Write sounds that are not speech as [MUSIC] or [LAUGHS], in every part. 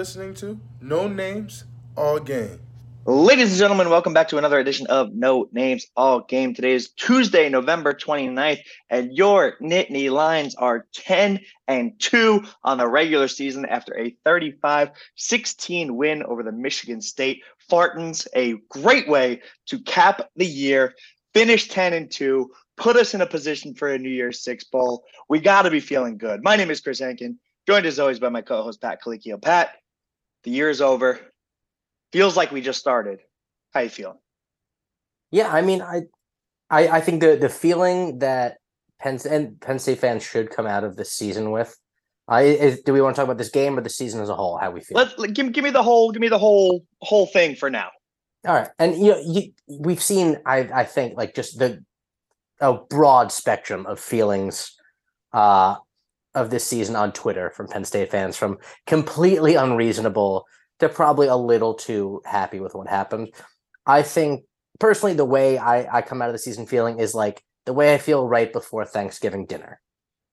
listening to No Names, All Game. Ladies and gentlemen, welcome back to another edition of No Names All Game. Today is Tuesday, November 29th, and your Nittany Lions are 10 and 2 on the regular season after a 35 16 win over the Michigan State Spartans. A great way to cap the year, finish 10 and 2, put us in a position for a New Year's Six Bowl. We got to be feeling good. My name is Chris Hankin, joined as always by my co host, Pat Colicchio. Pat, the year is over feels like we just started. How you feeling? Yeah, I mean, I, I, I think the the feeling that Penn and Penn State fans should come out of this season with. I is, do we want to talk about this game or the season as a whole? How we feel? Let let give give me the whole give me the whole whole thing for now. All right, and you know, you, we've seen I I think like just the a broad spectrum of feelings uh of this season on Twitter from Penn State fans, from completely unreasonable they're probably a little too happy with what happened. I think personally, the way I, I come out of the season feeling is like the way I feel right before Thanksgiving dinner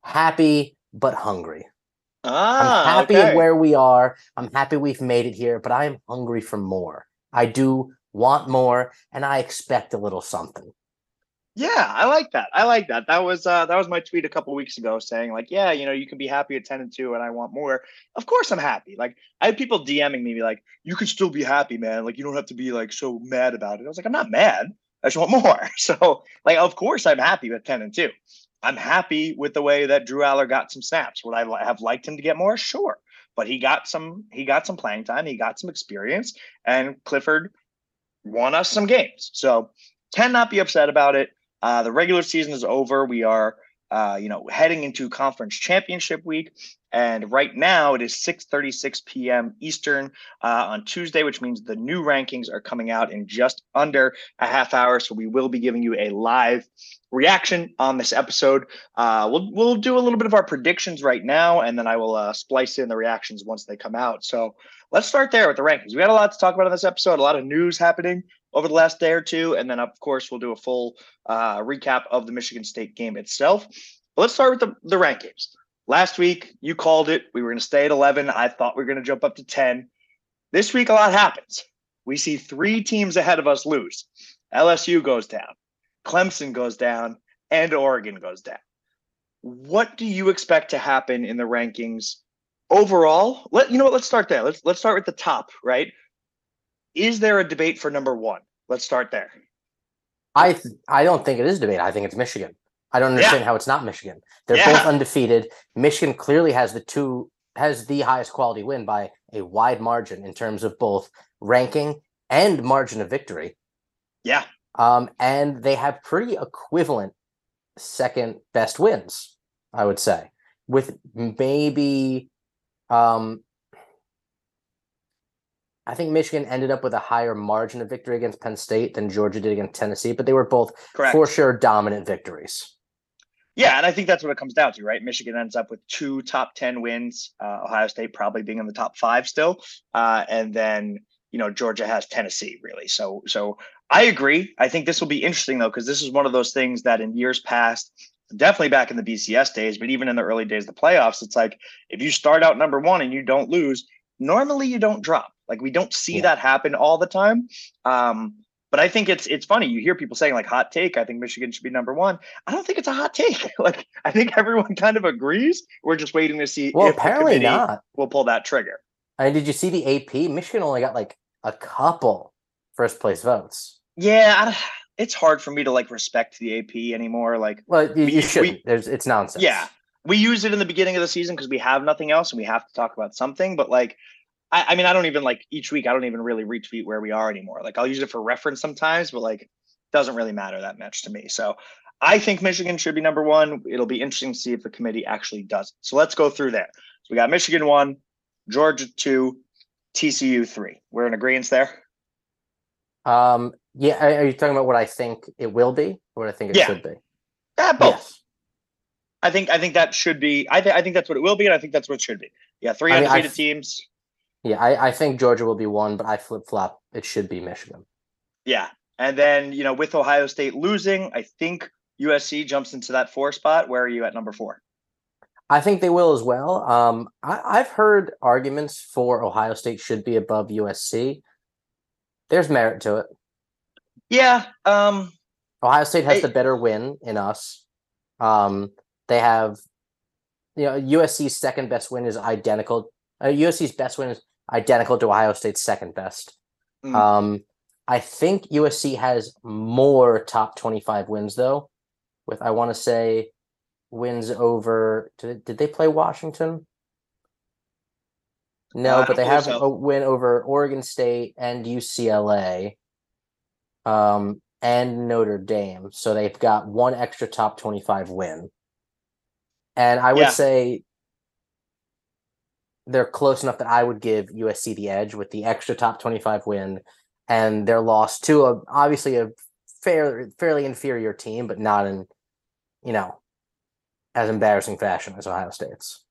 happy, but hungry. Ah, I'm happy okay. where we are. I'm happy we've made it here, but I am hungry for more. I do want more, and I expect a little something. Yeah, I like that. I like that. That was uh, that was my tweet a couple weeks ago saying like, yeah, you know, you can be happy at ten and two, and I want more. Of course, I'm happy. Like, I had people DMing me like, you could still be happy, man. Like, you don't have to be like so mad about it. I was like, I'm not mad. I just want [LAUGHS] more. So, like, of course, I'm happy with ten and two. I'm happy with the way that Drew Allar got some snaps. Would I have liked him to get more? Sure, but he got some. He got some playing time. He got some experience, and Clifford won us some games. So, cannot be upset about it. Uh, the regular season is over. We are, uh, you know, heading into conference championship week, and right now it is 6:36 p.m. Eastern uh, on Tuesday, which means the new rankings are coming out in just under a half hour. So we will be giving you a live reaction on this episode. Uh, we'll we'll do a little bit of our predictions right now, and then I will uh, splice in the reactions once they come out. So let's start there with the rankings. We got a lot to talk about in this episode. A lot of news happening over the last day or two. And then, of course, we'll do a full uh, recap of the Michigan State game itself. But let's start with the, the rankings. Last week, you called it. We were going to stay at 11. I thought we were going to jump up to 10. This week, a lot happens. We see three teams ahead of us lose. LSU goes down, Clemson goes down, and Oregon goes down. What do you expect to happen in the rankings overall? Let you know what. Let's start there. Let's let's start with the top. Right? Is there a debate for number one? Let's start there. I th- I don't think it is debate. I think it's Michigan. I don't understand Yeah. how it's not Michigan. They're Yeah. both undefeated. Michigan clearly has the two has the highest quality win by a wide margin in terms of both ranking and margin of victory. Yeah. Um, and they have pretty equivalent second best wins, I would say, with maybe um I think Michigan ended up with a higher margin of victory against Penn State than Georgia did against Tennessee, but they were both Correct. for sure dominant victories. Yeah, and I think that's what it comes down to, right? Michigan ends up with two top 10 wins, uh, Ohio State probably being in the top five still. Uh, and then, you know, Georgia has Tennessee really. So, so I agree. I think this will be interesting though, because this is one of those things that in years past, definitely back in the BCS days, but even in the early days of the playoffs, it's like if you start out number one and you don't lose, normally you don't drop. Like we don't see Yeah. that happen all the time. Um, but I think it's it's funny. You hear people saying like hot take. I think Michigan should be number one. I don't think it's a hot take. [LAUGHS] like I think everyone kind of agrees. We're just waiting to see Well, apparently not. will pull that trigger. And did you see the AP? Michigan only got like a couple first place votes. Yeah, I, it's hard for me to like respect the AP anymore. Like Well, you, We- you shouldn't. we- There's it's nonsense. Yeah, we use it in the beginning of the season because we have nothing else and we have to talk about something. But like, I, I mean, I don't even like each week. I don't even really retweet where we are anymore. Like, I'll use it for reference sometimes, but like, doesn't really matter that much to me. So, I think Michigan should be number one. It'll be interesting to see if the committee actually does it. So let's go through there. So we got Michigan one, Georgia two, TCU three. We're in agreement there. Um. Yeah. Are you talking about what I think it will be, or what I think it Yeah. should be? Yeah, both. Yes. I think I think that should be. I think I think that's what it will be, and I think that's what it should be. Yeah, three I mean, I undefeated teams. Yeah. I, I think Georgia will be one, but I flip flop. It should be Michigan. Yeah. And then, you know, with Ohio State losing, I think USC jumps into that four spot. Where are you at number four? I think they will as well. Um, I, I've heard arguments for Ohio State should be above USC. There's merit to it. Yeah. Um, Ohio State has Hey- the better win in us. Um, they have, you know, USC's second best win is identical. Uh, USC's best win is identical to Ohio State's second best. Mm. Um, I think USC has more top twenty-five wins though. With I want to say wins over. Did, did they play Washington? No, Uh, but they have so. a win over Oregon State and UCLA. Um, and Notre Dame. So they've got one extra top 25 win. And I would Yeah. say they're close enough that I would give USC the edge with the extra top 25 win and their loss to a obviously a fair fairly inferior team, but not in, you know, as embarrassing fashion as Ohio State's.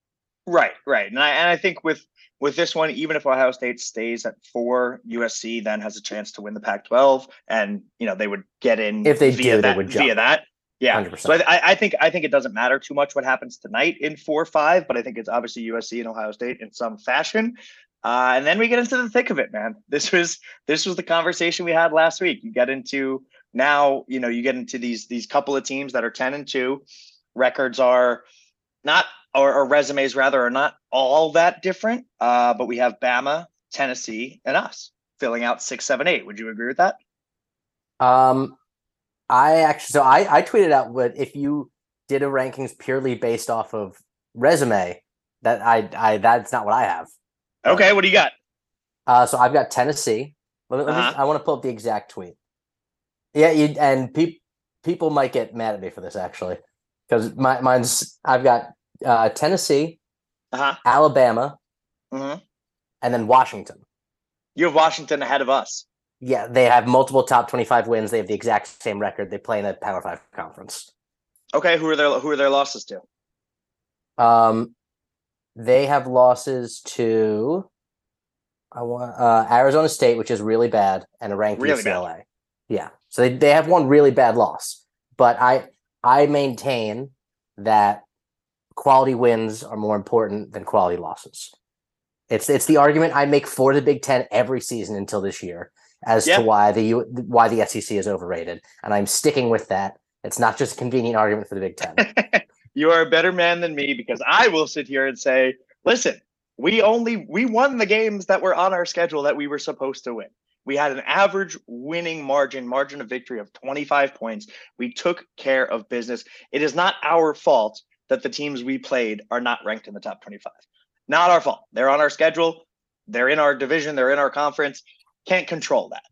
Right, right, and I and I think with with this one, even if Ohio State stays at four, USC then has a chance to win the Pac-12, and you know they would get in If they via do, they that, would via that. Yeah, 100%. so I, I think I think it doesn't matter too much what happens tonight in four or five, but I think it's obviously USC and Ohio State in some fashion. Uh, and then we get into the thick of it, man. [LAUGHS] This was this was the conversation we had last week. You get into now, you know, you get into these these couple of teams that are ten and two. Records are not or, or resumes rather are not all that different. Uh, but we have Bama, Tennessee, and us filling out six, seven, eight. Would you agree with that? Um, I actually, so I, I tweeted out what if you did a rankings purely based off of resume, that I, I, that's not what I have. Okay, what do you got? Uh, so I've got Tennessee. Let me, let me- Uh-huh. I want to pull up the exact tweet. Yeah, you and pe- people might get mad at me for this actually, because my mine's I've got uh, Tennessee, Uh-huh. Alabama, mm-hmm. and then Washington. You have Washington ahead of us. Yeah, they have multiple top twenty-five wins. They have the exact same record. They play in a Power Five conference. Okay, who are their who are their losses to? Um, they have losses to I want uh, Arizona State, which is really bad, and a ranked Really bad. UCLA. Yeah, so they, they have one really bad loss, but I I maintain that quality wins are more important than quality losses. It's it's the argument I make for the Big Ten every season until this year as Yeah. to why the U- why the SEC is overrated, and I'm sticking with that. It's not just a convenient argument for the Big Ten. [LAUGHS] you are a better man than me because I will sit here and say, listen, we only we won the games that were on our schedule that we were supposed to win. We had an average winning margin, margin of victory of 25 points. We took care of business. It is not our fault that the teams we played are not ranked in the top 25. Not our fault. They're on our schedule. They're in our division. They're in our conference. Can't control that.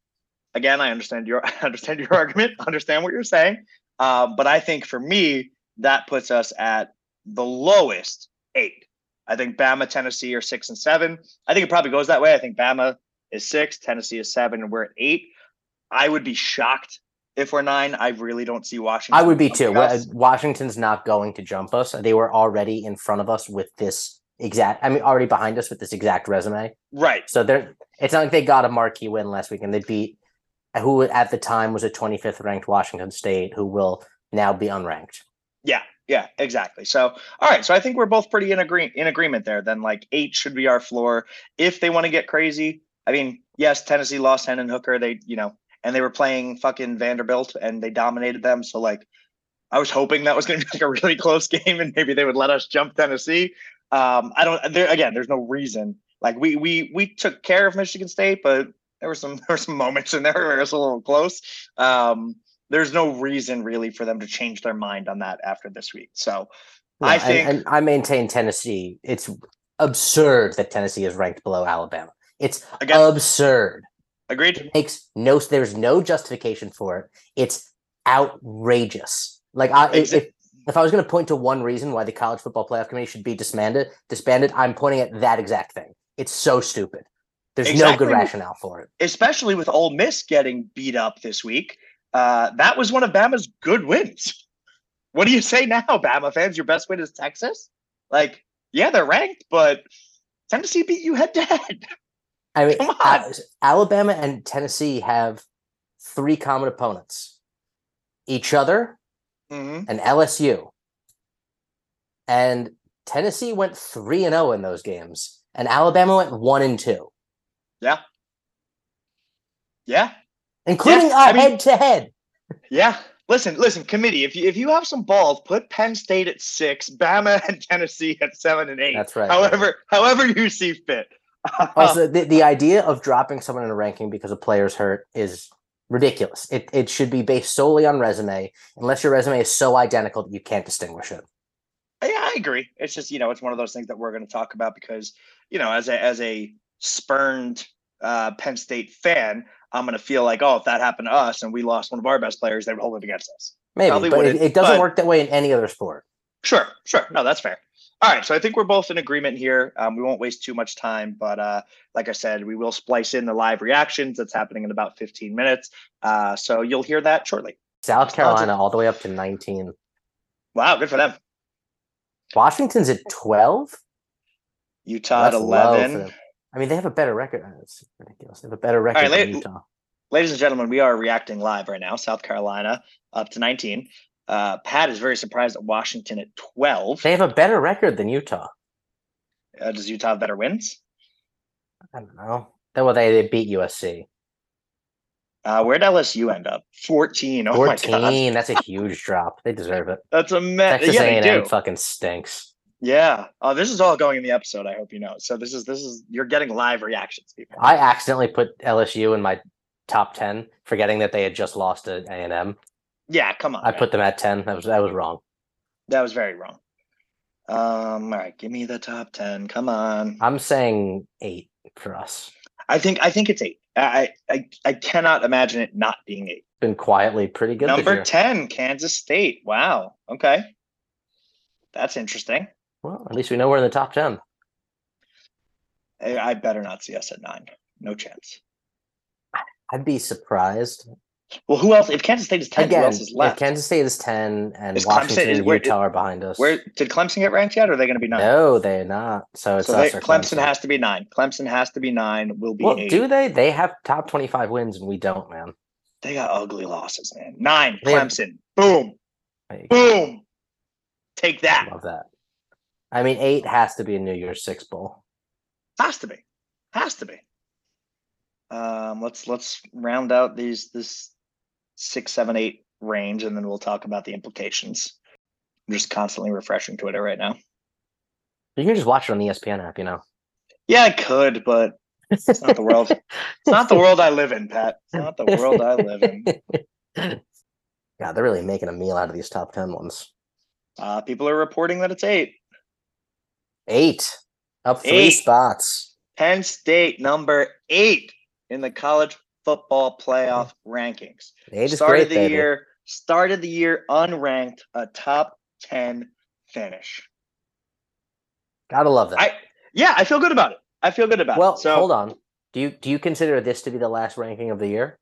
Again, I understand your [LAUGHS] I understand your argument. [LAUGHS] Understand what you're saying. Um, but I think for me, that puts us at the lowest eight. I think Bama, Tennessee are six and seven. I think it probably goes that way. I think Bama is six, Tennessee is seven, and we're at eight. I would be shocked if we're nine. I really don't see Washington. I would be too. us. Washington's not going to jump us. They were already in front of us with this exact. I mean, already behind us with this exact resume. Right. So they're. It's not like they got a marquee win last week and they beat who at the time was a 25th ranked Washington State, who will now be unranked. Yeah. Yeah. Exactly. So, all right. So I think we're both pretty in agree in agreement there. Then, like eight should be our floor. If they want to get crazy, I mean, yes, Tennessee lost Hendon Hooker. They, you know, and they were playing fucking Vanderbilt and they dominated them. So, like, I was hoping that was going to be like a really [LAUGHS] close game and maybe they would let us jump Tennessee. Um, I don't. There again, there's no reason. Like we we we took care of Michigan State, but there were some [LAUGHS] there were some moments in there where it was a little close. Um, there's no reason really for them to change their mind on that after this week. So I Yeah, and- think and, I maintain Tennessee. It's absurd that Tennessee is ranked below Alabama. It's again absurd. agreed. makes no there's no justification for it. It's outrageous. Like I if, if I was going to point to one reason why the college football playoff committee should be disbanded, disbanded, I'm pointing at that exact thing. It's so stupid. There's no good rationale for it. Especially with Ole Miss getting beat up this week. Uh, that was one of Bama's good wins. [LAUGHS] What do you say now, Bama fans? Your best win is Texas? Like, yeah, they're ranked, but Tennessee beat you head to head. I mean, Come on. Alabama and Tennessee have three common opponents: each other Mhm. and LSU. And Tennessee went 3 and 0 in those games, and Alabama went 1 and 2, Yeah. Yeah. including I a mean- head to head. Yeah. Listen, listen, committee. If you if you have some balls, put Penn State at six, Bama [LAUGHS] and Tennessee at seven and eight. That's right. However, however you see fit. Also, [LAUGHS] the, the idea of dropping someone in a ranking because a player's hurt is ridiculous. It it should be based solely on resume, unless your resume is so identical that you can't distinguish it. Yeah, I agree. It's just you know, it's one of those things that we're going to talk about because you know, as a as a spurned uh, Penn State fan, I'm going to feel like, oh, if that happened to us and we lost one of our best players, they would hold it against us. Maybe, Probably but it, it doesn't but- work that way in any other sport. Sure, sure. No, that's fair. All right, so I think we're both in agreement here. Um, we won't waste too much time, but uh, like I said, we will splice in the live reactions. That's happening in about 15 minutes. Uh, so you'll hear that shortly. South Carolina all the way up to 19. Wow, good for them. Washington's at 12. Utah at That's low 11. I mean, they have a better record. Uh, It's ridiculous. They have a better record right, than let- Utah. Ladies and gentlemen, we are reacting live right now. South Carolina up to 19. Uh, Pat is very surprised at Washington at 12. They have a better record than Utah. Uh, does Utah have better wins? I don't know. Well, they, they beat USC. Uh, where'd LSU end up? 14. Oh my God. 14. That's a huge drop. They deserve it. That's a mess. Texas Yeah, they A&M do. fucking stinks. Yeah. Oh, this is all going in the episode. I hope you know. So this is this is you're getting live reactions, people. I accidentally put LSU in my top 10, forgetting that they had just lost to A&M. Yeah, come on. I man. put them at 10. That was that was wrong. that was very wrong. Um, all right, give me the top ten. Come on. I'm saying 8 for us. I think I think it's eight. I I I cannot imagine it not being eight. Been quietly pretty good Number 10, Kansas State. Wow. Okay. That's interesting. Well, at least we know we're in the top 10. I, I better not see us at nine. No chance. I'd be surprised. Well, who else? If Kansas State is 10, who else is if left? Kansas State is 10 and Is Clemson- Washington is- and where- Utah are behind us. Where did Clemson get ranked yet? Or are they going to be nine? No, they're not. So it's so they, or Clemson, has to be nine. Clemson has to be nine. Will be Well, eight. do they? They have top 25 wins and we don't, man. They got ugly losses, man. Nine. They have- Clemson. Boom. You go. Boom. Take that. Love that. I mean, eight has to be a New Year's Six bowl. Has to be. Has to be. Um, let's let's round out these this six, seven, eight range, and then we'll talk about the implications. I'm just constantly refreshing Twitter right now. You can just watch it on the ESPN app, you know. Yeah, I could, but it's not the world. It's not the world I live in, Pat. It's not the world I live in. [LAUGHS] God, they're really making a meal out of these top 10 ones. Uh, people are reporting that it's eight. Eight. Up three Eight. spots. Penn State number eight in the college football playoff rankings. Started great, the baby. year started the year unranked, a top 10 finish. Gotta love that. I yeah, I feel good about it. I feel good about well, it. So hold on. Do you do you consider this to be the last ranking of the year?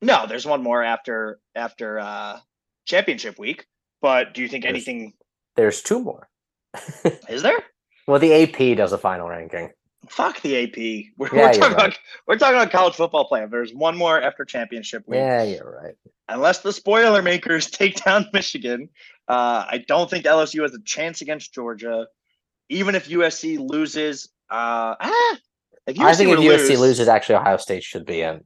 no, there's one more after after uh championship week. But do you think There's- anything There's two more. [LAUGHS] is there? Well, the AP does a final ranking. Fuck the AP. We're, Yeah, we're talking right. about we're talking about college football playoff. There's one more after championship week. Yeah, you're right. unless the spoiler makers [LAUGHS] take down Michigan, uh, I don't think LSU has a chance against Georgia. Even if USC loses, uh, ah, if USC I think if were USC lose, loses, actually Ohio State should be in.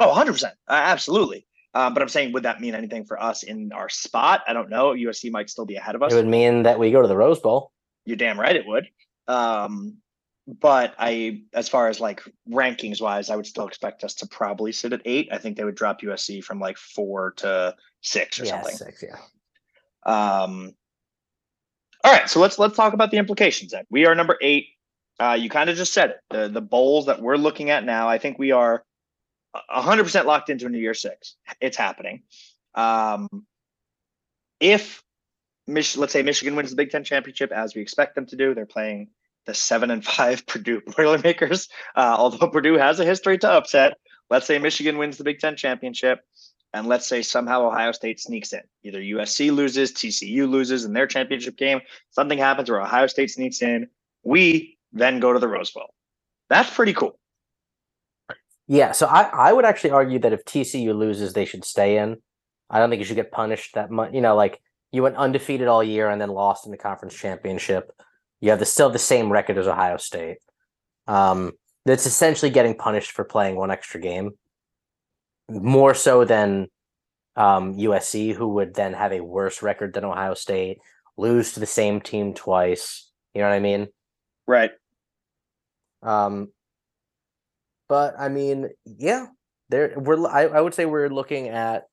oh, 100 percent, uh, absolutely. Um, but I'm saying, would that mean anything for us in our spot? I don't know. USC might still be ahead of us. It would mean that we go to the Rose Bowl. You're damn right it would. Um, but I, as far as like rankings wise, I would still expect us to probably sit at eight. I think they would drop USC from like four to six or Yeah, something. six, yeah. Um, all right, so let's let's talk about the implications. Then we are number eight. Uh, you kind of just said it. The the bowls that we're looking at now, I think we are hundred percent locked into a New Year Six. It's happening. Um, if Mich- let's say Michigan wins the Big Ten championship as we expect them to do, they're playing the seven and five [LAUGHS] Purdue Boilermakers. Uh, although Purdue has a history to upset, let's say Michigan wins the Big Ten championship and let's say somehow Ohio State sneaks in. Either USC loses, TCU loses in their championship game, something happens where Ohio State sneaks in. We then go to the Rose Bowl. That's pretty cool. Yeah, so I, I would actually argue that if TCU loses, they should stay in. I don't think you should get punished that much. You know, like you went undefeated all year and then lost in the conference championship. You have the still the same record as Ohio State. Um, that's essentially getting punished for playing one extra game, more so than um, USC, who would then have a worse record than Ohio State, lose to the same team twice. You know what I mean? Right. Um, but I mean, yeah, there we're. I, I would say we're looking at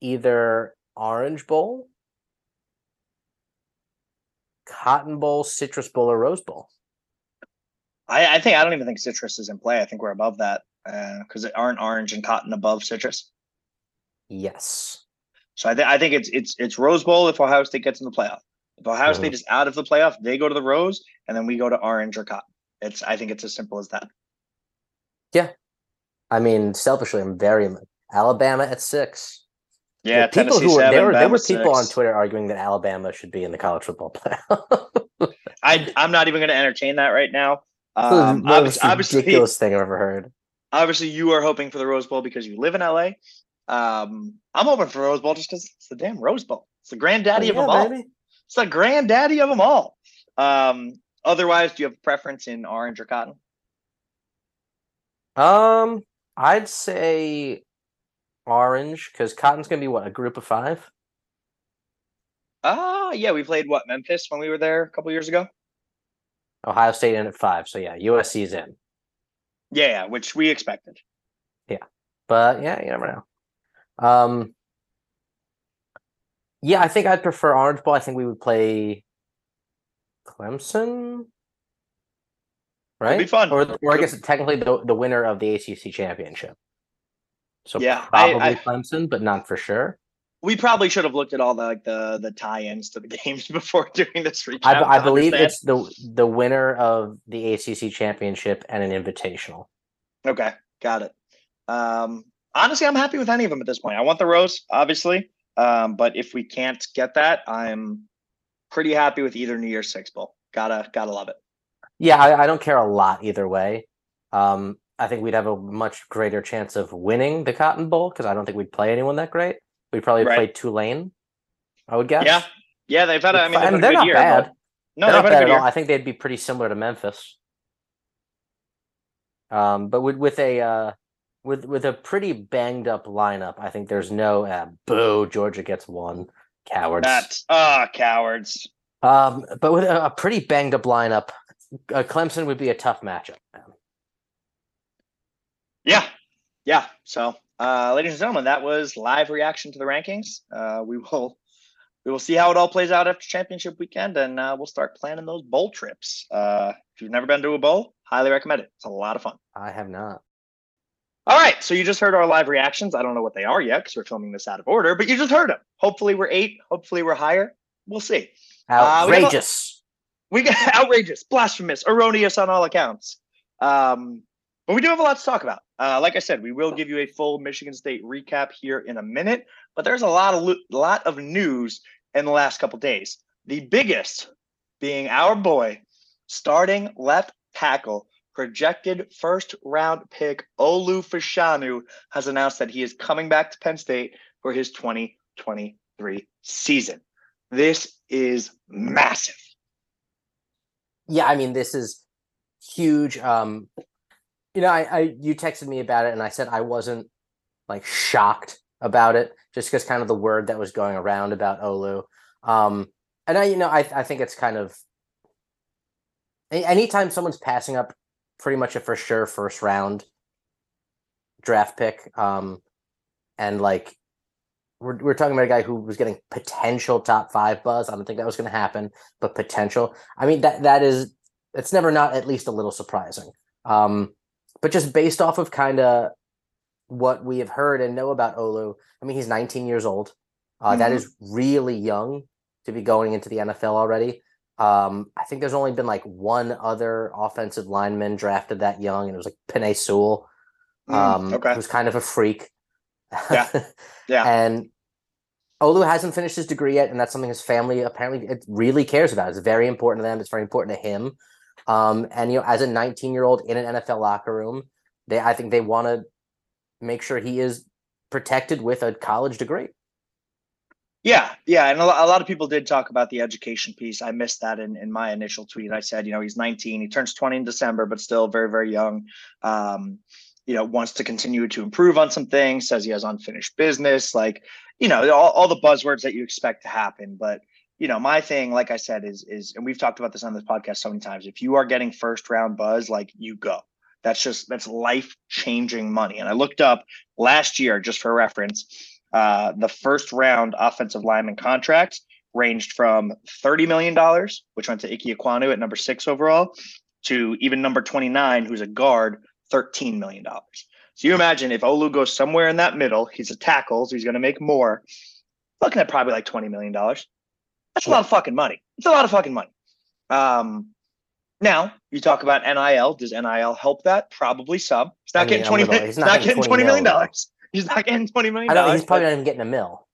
either Orange Bowl, Cotton Bowl, Citrus Bowl, or Rose Bowl. I, I think I don't even think citrus is in play. I think we're above that because it aren't orange and cotton above citrus. Yes. So I, th- I think it's it's it's Rose Bowl if Ohio State gets in the playoff. If Ohio Mhm. State is out of the playoff, they go to the Rose, and then we go to orange or cotton. It's I think it's as simple as that. Yeah, I mean, selfishly, I'm very Alabama at six. Yeah, The people who were there were there were people on. Twitter arguing that Alabama should be in the college football playoff. I I'm not even going to entertain that right now. [LAUGHS] Um, the most obviously, ridiculous thing I've ever heard. obviously, you are hoping for the Rose Bowl because you live in LA. Um, I'm hoping for Rose Bowl just because it's the damn Rose Bowl. It's the granddaddy of Yeah, them all. baby. It's the granddaddy of them all. Um, otherwise, do you have a preference in orange or cotton? Um, I'd say orange because Cotton's gonna be what a group of five. Ah, yeah, we played what Memphis when we were there a couple years ago. Ohio State in at five, so yeah, USC's in. Yeah, yeah, which we expected. Yeah, but yeah, you never know. Um, yeah, I think I'd prefer Orange Bowl. I think we would play Clemson, right? be fun. Or, or I guess technically the the winner of the ACC championship. So Yeah, probably I- Clemson, but not for sure. We probably should have looked at all the like the the tie-ins to the [LAUGHS] games before [LAUGHS] doing this recap. I, to believe it's the the winner of the ACC championship and an invitational. okay. Got it. Um, honestly, I'm happy with any of them at this point. I want the rose, obviously, um, but if we can't get that, I'm pretty happy with either New Year's Six Bowl. Gotta gotta love it. Yeah, I, I don't care a lot either way. Um, I think we'd have a much greater chance of winning the Cotton Bowl because I don't think we'd play anyone that great. We'd probably Right. play Tulane, I would guess. Yeah, yeah, they've had. A, I mean, they've and had a they're not year. bad. but- No, they're not bad at all. I think they'd be pretty similar to Memphis. Um, but with with a uh, with with a pretty banged up lineup, I think there's no uh, boo. Georgia gets one, cowards. That's ah cowards. Um, but with a, a pretty banged up lineup, uh, Clemson would be a tough matchup. Yeah, yeah. So, uh, ladies and gentlemen, that was live reaction to the rankings. Uh, we will we will see how it all plays out after championship weekend, and uh, we'll start planning those bowl trips. Uh, if you've never been to a bowl, highly recommend it. It's a lot of fun. I have not. All right, so you just heard our live reactions. I don't know what they are yet because we're filming this out of order, but you just heard them. Hopefully, we're eight. Hopefully, we're higher. We'll see. Uh, we have Outrageous. we got [LAUGHS] outrageous, blasphemous, erroneous on all accounts. Um, but we do have a lot to talk about. Uh, like I said, we will give you a full Michigan State recap here in a minute. But there's a lot of lo- lot of news in the last couple days. The biggest being our boy, starting left tackle, projected first round pick Olu Fashanu has announced that he is coming back to Penn State for his 2023 season. This is massive. Yeah, I mean, this is huge. Um, you know, I, I you texted me about it, and I said I wasn't like shocked about it, just because kind of the word that was going around about Olu. Um, and I, you know, I I think it's kind of anytime someone's passing up pretty much a for sure first round draft pick, um, and like we're we're talking about a guy who was getting potential top five buzz. I don't think that was going to happen, but potential. I mean that that is it's never not at least a little surprising. Um, but just based off of kind of what we have heard and know about Olu, I mean he's 19 years old. Uh, that Mhm. is really young to be going into the NFL already. Um, I think there's only been like one other offensive lineman drafted that young, and it was like Penei Sewell, Mm, um, okay. who's kind of a freak. Yeah. [LAUGHS] Yeah. and Olu hasn't finished his degree yet, and that's something his family apparently it really cares about. It's very important to them. It's very important to him. Um, and you know, as a 19 year old in an NFL locker room, they I think they want to make sure he is protected with a college degree. Yeah, yeah, and a lot of people did talk about the education piece. I missed that in, in my initial tweet. I said, you know, he's 19, he turns 20 in December, but still very, very young. Um, you know, wants to continue to improve on some things, says he has unfinished business, like, you know, all, all the buzzwords that you expect to happen. But, you know, my thing, like I said, is is and we've talked about this on this podcast so many times. If you are getting first round buzz, like you go. That's just that's life changing money. And I looked up last year, just for reference, uh, the first round offensive lineman contracts ranged from $30 million, which went to Ike Ekwonu at number six overall, to even number 29, who's a guard, $13 million. So you imagine if Olu goes somewhere in that middle, he's a tackle, so he's going to make more, looking at probably like $20 million. That's a lot of fucking money. It's a lot of fucking money. Um, now you talk about NIL. Does NIL help that? Probably some. He's not I mean, getting twenty. He's He's not not getting getting twenty million dollars. [LAUGHS] He's not getting twenty million I don't. dollars. He's probably not even getting a mill.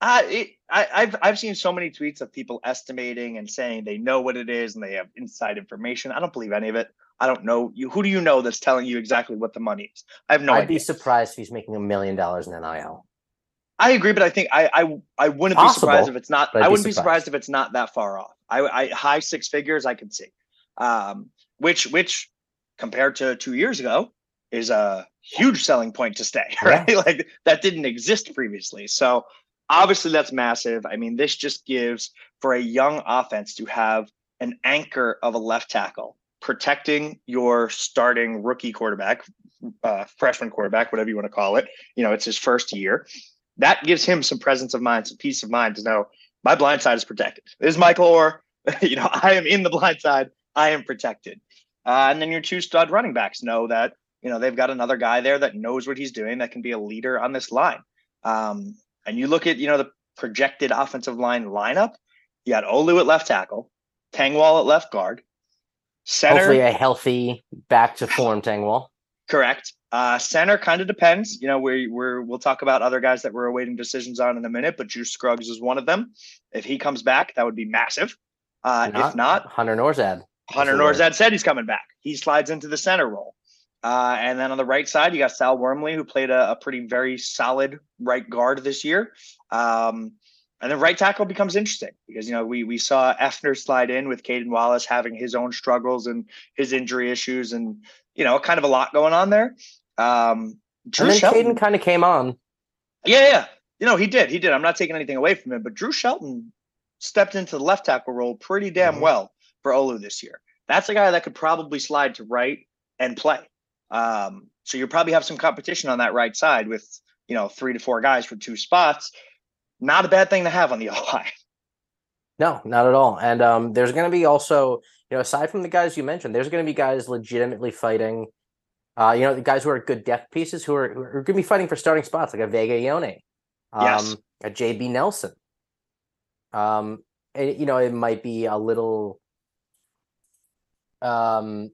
Uh, it, I, I've I've seen so many tweets of people estimating and saying they know what it is and they have inside information. I don't believe any of it. I don't know you. Who do you know that's telling you exactly what the money is? I have no I'd idea. be surprised if he's making a million dollars in NIL. I agree, but I think I I, I wouldn't be surprised if it's not. I be wouldn't be surprised. surprised if it's not that far off. I, I high six figures I could see, um, which which compared to two years ago is a huge selling point to stay. [LAUGHS] Right, like that didn't exist previously. So obviously that's massive. I mean, this just gives for a young offense to have an anchor of a left tackle protecting your starting rookie quarterback, uh, freshman quarterback, whatever you want to call it. You know, it's his first year that gives him some presence of mind, some peace of mind to know my blind side is protected. This is Michael Oher. [LAUGHS] you know, I am in the blind side. I am protected. Uh, and then your two stud running backs know that, you know, they've got another guy there that knows what he's doing that can be a leader on this line. Um, and you look at, you know, the projected offensive line lineup, you got Olu at left tackle, Tengwall at left guard, center. Hopefully, a healthy back to form Tengwall. Correct. Uh, center kind of depends. You know, we we're we'll talk about other guys that we're awaiting decisions on in a minute, but Juice Scruggs is one of them. If he comes back, that would be massive. Uh, if not, Hunter Nourzad. Hunter Nourzad said he's coming back. He slides into the center role. Uh, and then on the right side, you got Sal Wormley, who played a, a pretty very solid right guard this year. Um, and then right tackle becomes interesting because you know we we saw Effner slide in with Caden Wallace having his own struggles and his injury issues, and you know kind of a lot going on there. Um, Drew And then Shelton, Caden kind of came on. yeah, yeah, you know he did, he did. I'm not taking anything away from him, but Drew Shelton stepped into the left tackle role pretty damn Mhm. well for Olu this year. That's a guy that could probably slide to right and play. Um, so you'll probably have some competition on that right side with you know three to four guys for two spots. Not a bad thing to have on the [LAUGHS] O line. No, not at all. And um, there's going to be also, you know, aside from the guys you mentioned, there's going to be guys legitimately fighting. Uh, you know, the guys who are good depth pieces who are, who are going to be fighting for starting spots, like a Vega Ioane, um, Yes. a JB Nelson. Um, and, you know, it might be a little um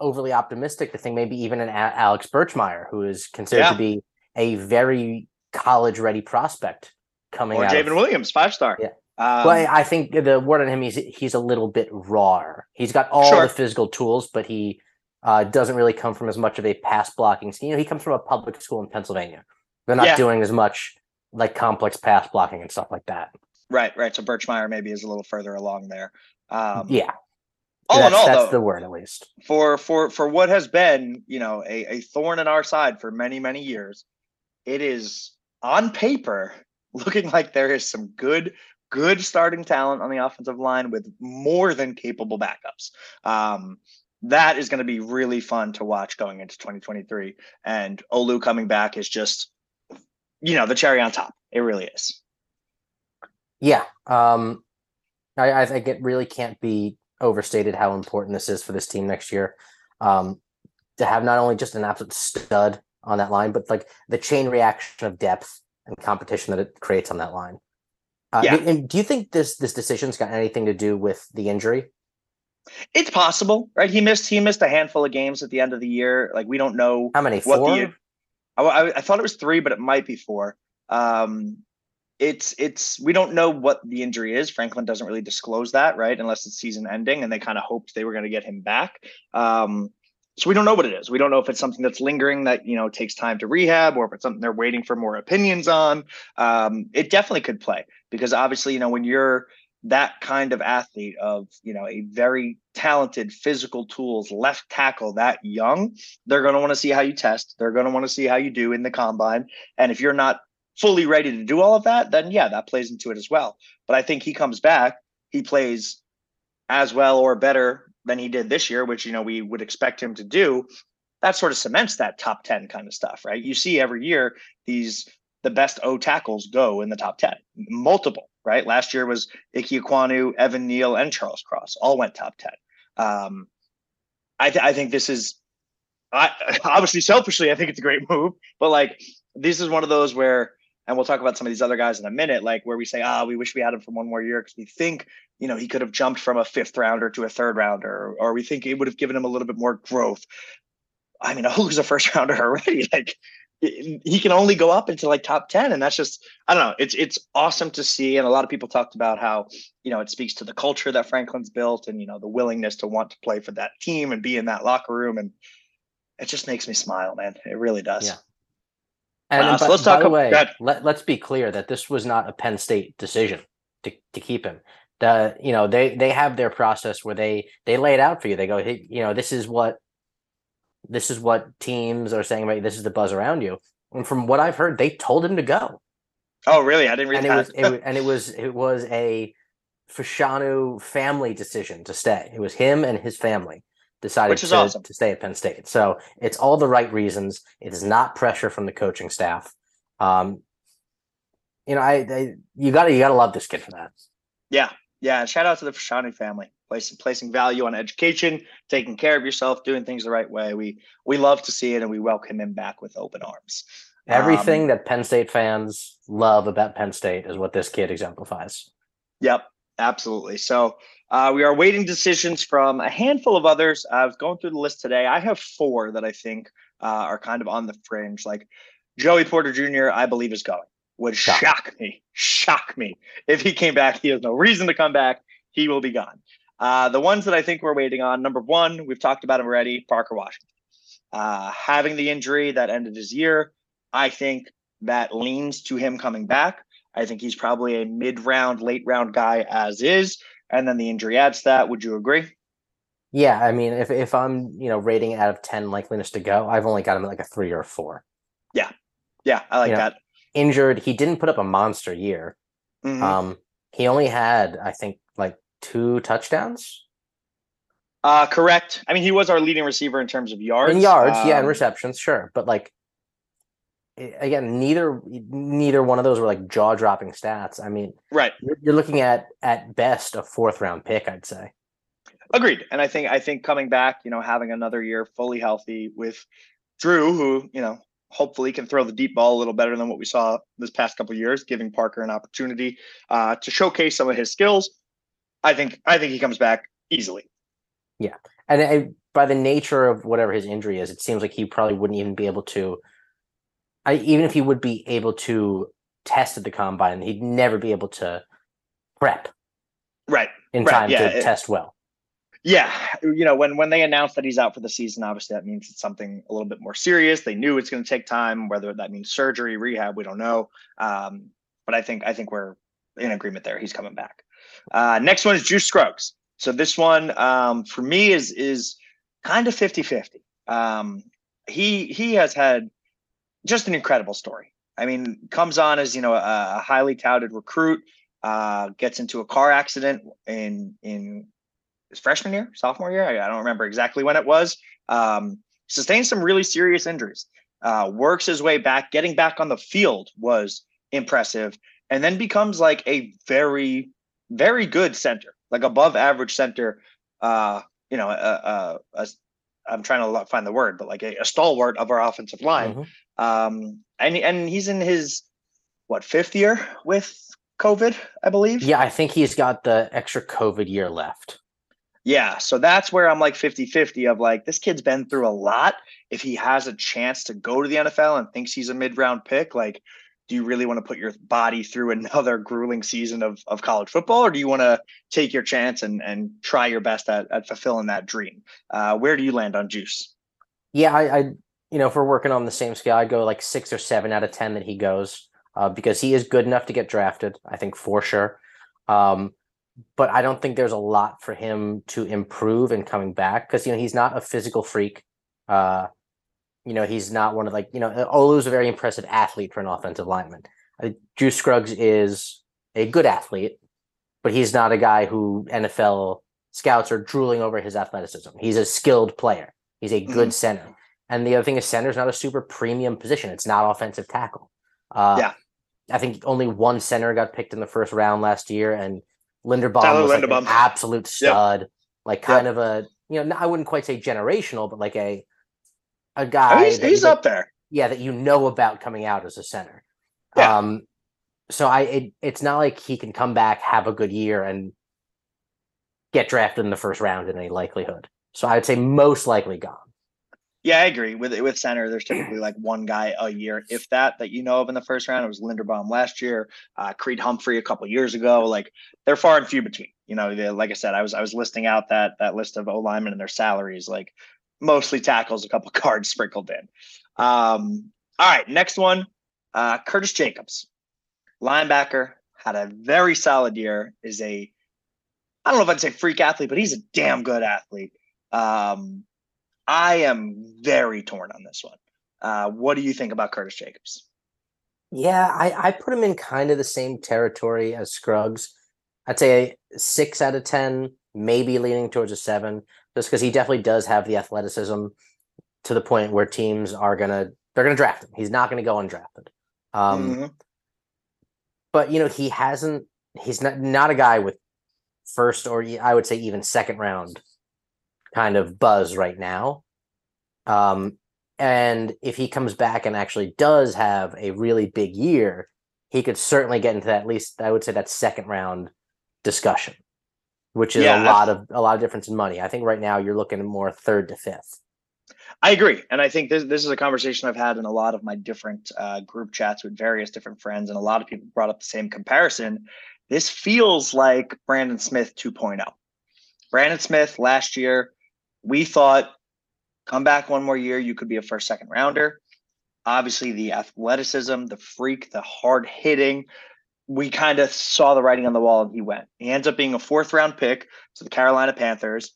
overly optimistic to think maybe even an A- Alex Birchmeier, who is considered Yeah. to be a very college ready prospect coming Or out. J'ven Williams, five star. Yeah. Um, well, I think the word on him is he's a little bit raw. He's got all Sure. the physical tools, but he uh, doesn't really come from as much of a pass blocking scheme. You know, he comes from a public school in Pennsylvania. They're not Yeah. doing as much like complex pass blocking and stuff like that. right, right. So Birchmeier maybe is a little further along there. Um, yeah, All that's, in all, that's though, the word at least. for for for what has been you know a, a thorn in our side for many many years it is on paper [LAUGHS] looking like there is some good good starting talent on the offensive line with more than capable backups um that is going to be really fun to watch going into 2023 and olu coming back is just you know the cherry on top it really is Yeah, um, I, I think it really can't be overstated how important this is for this team next year. Um, to have not only just an absolute stud on that line, but like the chain reaction of depth and competition that it creates on that line. Uh, Yeah. And do you think this this decision's got anything to do with the injury? it's possible right he missed he missed a handful of games at the end of the year like we don't know How many? what Four? the I, I, I thought it was three, but it might be four. Um, it's it's we don't know what the injury is. Franklin doesn't really disclose that, right? Unless it's season ending, and they kind of hoped they were going to get him back. Um, so we don't know what it is. We don't know if it's something that's lingering that you know takes time to rehab, or if it's something they're waiting for more opinions on. Um, it definitely could play because obviously, you know, when you're that kind of athlete of you know a very talented physical tools left tackle that young, they're going to want to see how you test. They're going to want to see how you do in the combine, and if you're not fully ready to do all of that, then yeah, that plays into it as well. But I think he comes back, he plays as well or better than he did this year, which you know we would expect him to do, that sort of cements that top 10 kind of stuff, right? You see every year these the best O tackles go in the top 10, multiple, right? Last year was Ike Ekwonu, Evan Neal, and Charles Cross all went top 10. Um, I, th- I think this is I, [LAUGHS] obviously selfishly, I think it's a great move, but like this is one of those where and we'll talk about some of these other guys in a minute, like where we say, ah, we wish we had him for one more year because we think, you know, he could have jumped from a fifth rounder to a third rounder, or we think it would have given him a little bit more growth. I mean, [LAUGHS] who's a first rounder already? [LAUGHS] Like he can only go up into like top 10 and that's just i don't know it's it's awesome to see and a lot of people talked about how you know it speaks to the culture that franklin's built and you know the willingness to want to play for that team and be in that locker room and it just makes me smile man it really does yeah and, uh, so let's talk by the way, let, let's be clear that this was not a Penn State decision to, to keep him. The you know they they have their process where they they lay it out for you. They go, hey, you know, this is what this is what teams are saying about you. This is the buzz around you. And from what I've heard, they told him to go. Oh, really? I didn't read and that. It was, it, [LAUGHS] and it was it was a Fashanu family decision to stay. It was him and his family decided to, awesome. to stay at Penn State. So it's all the right reasons. It is not pressure from the coaching staff. Um, you know, I, I you gotta you gotta love this kid for that. Yeah, yeah. Shout out to the Fashanu family, placing placing value on education, taking care of yourself, doing things the right way. We we love to see it, and we welcome him back with open arms. Everything um, that Penn State fans love about Penn State is what this kid exemplifies. Yep, absolutely. So uh, we are waiting decisions from a handful of others. I was going through the list today. I have four that I think uh, are kind of on the fringe. Like Joey Porter Jr., I believe is going. Would shock. shock me, shock me if he came back. He has no reason to come back. He will be gone. Uh, the ones that I think we're waiting on. Number one, we've talked about him already. Parker Washington, uh, having the injury that ended his year. I think that leans to him coming back. I think he's probably a mid-round, late-round guy as is and then the injury adds to that. Would you agree? Yeah, I mean, if if I'm you know rating out of ten likeliness to go, I've only got him at like a three or a four. Yeah, yeah, I like you that. Injured, he didn't put up a monster year. Mm-hmm. Um, he only had, I think, like two touchdowns. Uh, correct. I mean, he was our leading receiver in terms of yards. In yards, um, yeah, and receptions, sure, but like again neither neither one of those were like jaw dropping stats. I mean right. you're, looking at at best a fourth round pick i'd say. Agreed. And i think i think coming back you know having another year fully healthy with drew who you know hopefully can throw the deep ball a little better than what we saw this past couple years giving parker an opportunity uh, to showcase some of his skills i think i think he comes back easily. Yeah. And I, by the nature of whatever his injury is it seems like he probably wouldn't even be able to I, even if he would be able to test at the combine, he'd never be able to prep right in right, time yeah, to it, test well. Yeah, you know when when they announced that he's out for the season, obviously that means it's something a little bit more serious. They knew it's going to take time, whether that means surgery, rehab, we don't know. Um, but I think I think we're in agreement there. He's coming back. Uh, next one is Juice Scruggs. So this one um, for me is is kind of 50-50. Um, he he has had just an incredible story. I mean, comes on as you know a, a highly touted recruit, uh, gets into a car accident in in his freshman year, sophomore year. I, I don't remember exactly when it was. Um, some really serious injuries. Uh, works his way back. Getting back on the field was impressive, and then becomes like a very, very good center, like above average center. Uh, you know, a, a I'm trying to find the word, but like a, a stalwart of our offensive line. Mm-hmm. Um, and and he's in his what fifth year with COVID, I believe. Yeah, I think he's got the extra COVID year left. Yeah, so that's where I'm like 50-50 of like this kid's been through a lot. If he has a chance to go to the NFL and thinks he's a mid-round pick, like do you really want to put your body through another grueling season of, of college football or do you want to take your chance and, and try your best at, at fulfilling that dream uh, where do you land on juice Yeah, I, I, you know, if we're working on the same scale, I'd go like six or seven out of ten that he goes uh, because he is good enough to get drafted. I think for sure. Um, but I don't think there's a lot for him to improve in coming back because you know he's not a physical freak. Uh, you know, he's not one of like you know Olu's a very impressive athlete for an offensive lineman. Uh, Juice Scruggs is a good athlete, but he's not a guy who NFL scouts are drooling over his athleticism. He's a skilled player. He's a good mm-hmm. center. And the other thing is center is not a super premium position. It's not offensive tackle. Uh, yeah. I think only one center got picked in the first round last year, and Linderbaum Tyler was like Linderbaum. an absolute stud, yep. like kind yep. of a you know I wouldn't quite say generational, but like a a guy. Oh, he's, he's up there. Yeah, that you know about coming out as a center. Yeah. Um, so I it, it's not like he can come back, have a good year, and get drafted in the first round in any likelihood. So I would say most likely gone. Yeah, I agree. With with center, there's typically like one guy a year, if that, that you know of in the first round. It was Linderbaum last year, uh, Creed Humphrey a couple years ago. Like they're far and few between. You know, like I said, I was I was listing out that that list of O linemen and their salaries, like mostly tackles, a couple [LAUGHS] cards sprinkled in. Um, all right, next one, uh, Curtis Jacobs, linebacker, had a very solid year. Is a I don't know if I'd say freak athlete, but he's a damn good athlete. Um, I am very torn on this one. Uh, what do you think about Curtis Jacobs? Yeah, I, I put him in kind of the same territory as Scruggs. I'd say six out of 10, maybe leaning towards a seven, just because he definitely does have the athleticism to the point where teams are going to, they're to draft him. He's not going to go undrafted. Um, mm-hmm. But, you know, he hasn't, he's not, not a guy with first or I would say even second round kind of buzz right now. Um, and if he comes back and actually does have a really big year, he could certainly get into that, at least I would say that second round discussion, which is yeah, a lot of a lot of difference in money. I think right now you're looking more third to fifth. I agree, and I think this this is a conversation I've had in a lot of my different uh, group chats with various different friends, and a lot of people brought up the same comparison. This feels like Brandon Smith 2.0. Brandon Smith last year we thought come back one more year, you could be a first, second rounder. Obviously, the athleticism, the freak, the hard hitting. We kind of saw the writing on the wall and he went. He ends up being a fourth round pick to the Carolina Panthers.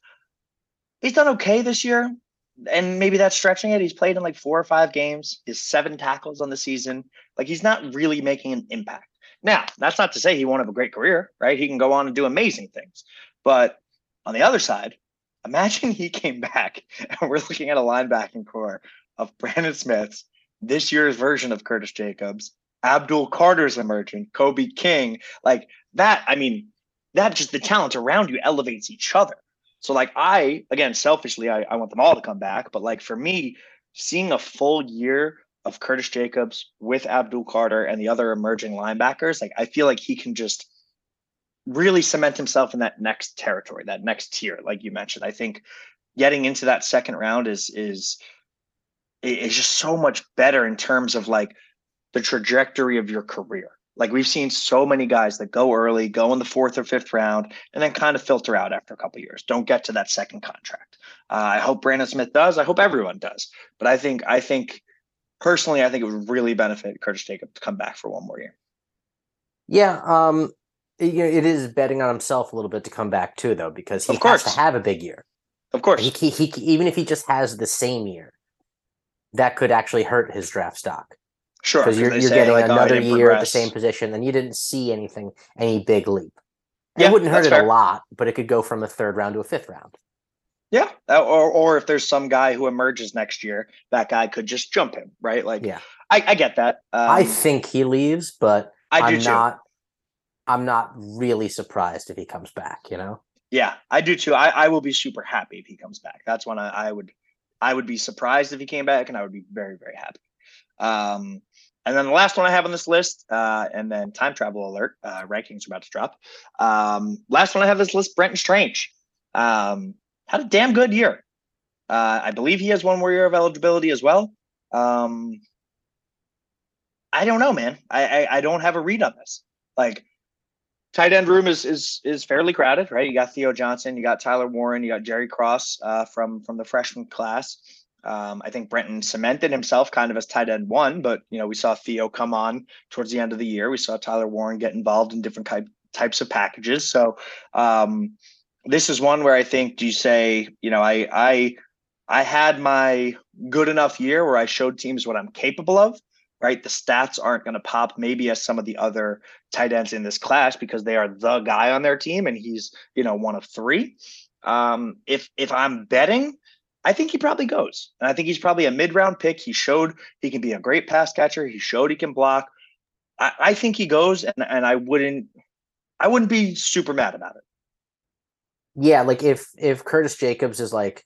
He's done okay this year. And maybe that's stretching it. He's played in like four or five games, his seven tackles on the season. Like he's not really making an impact. Now, that's not to say he won't have a great career, right? He can go on and do amazing things. But on the other side, Imagine he came back [LAUGHS] and we're looking at a linebacking corps of Brandon Smith's, this year's version of Curtis Jacobs, Abdul Carter's emerging, Kobe King, like that. I mean, that just the talent around you elevates each other. So, like, I, again, selfishly, I, I want them all to come back. But, like, for me, seeing a full year of Curtis Jacobs with Abdul Carter and the other emerging linebackers, like, I feel like he can just really cement himself in that next territory, that next tier, like you mentioned. I think getting into that second round is is is just so much better in terms of like the trajectory of your career. Like we've seen so many guys that go early, go in the fourth or fifth round, and then kind of filter out after a couple years. Don't get to that second contract. Uh, I hope Brandon Smith does. I hope everyone does. But I think I think personally, I think it would really benefit Curtis Jacob to come back for one more year. Yeah, um, you know, it is betting on himself a little bit to come back too, though, because he of course. has to have a big year. Of course, he, he, he even if he just has the same year, that could actually hurt his draft stock. Sure, because you're, you're getting like, oh, another oh, year progress. at the same position, and you didn't see anything, any big leap. Yeah, it wouldn't hurt it fair. a lot, but it could go from a third round to a fifth round. Yeah, uh, or or if there's some guy who emerges next year, that guy could just jump him, right? Like, yeah, I, I get that. Um, I think he leaves, but I am not. I'm not really surprised if he comes back, you know? Yeah, I do too. I, I will be super happy if he comes back. That's when I, I would I would be surprised if he came back and I would be very, very happy. Um, and then the last one I have on this list, uh, and then time travel alert, uh, rankings are about to drop. Um, last one I have this list, Brenton Strange. Um, had a damn good year. Uh, I believe he has one more year of eligibility as well. Um, I don't know, man. I, I, I don't have a read on this. Like tight end room is is is fairly crowded, right? You got Theo Johnson, you got Tyler Warren, you got Jerry Cross uh, from from the freshman class. Um, I think Brenton cemented himself kind of as tight end one, but you know we saw Theo come on towards the end of the year. We saw Tyler Warren get involved in different type, types of packages. So um, this is one where I think do you say you know I I I had my good enough year where I showed teams what I'm capable of. Right, the stats aren't going to pop maybe as some of the other tight ends in this class because they are the guy on their team and he's you know one of three. Um, if if I'm betting, I think he probably goes. And I think he's probably a mid round pick. He showed he can be a great pass catcher. He showed he can block. I, I think he goes, and, and I wouldn't I wouldn't be super mad about it. Yeah, like if if Curtis Jacobs is like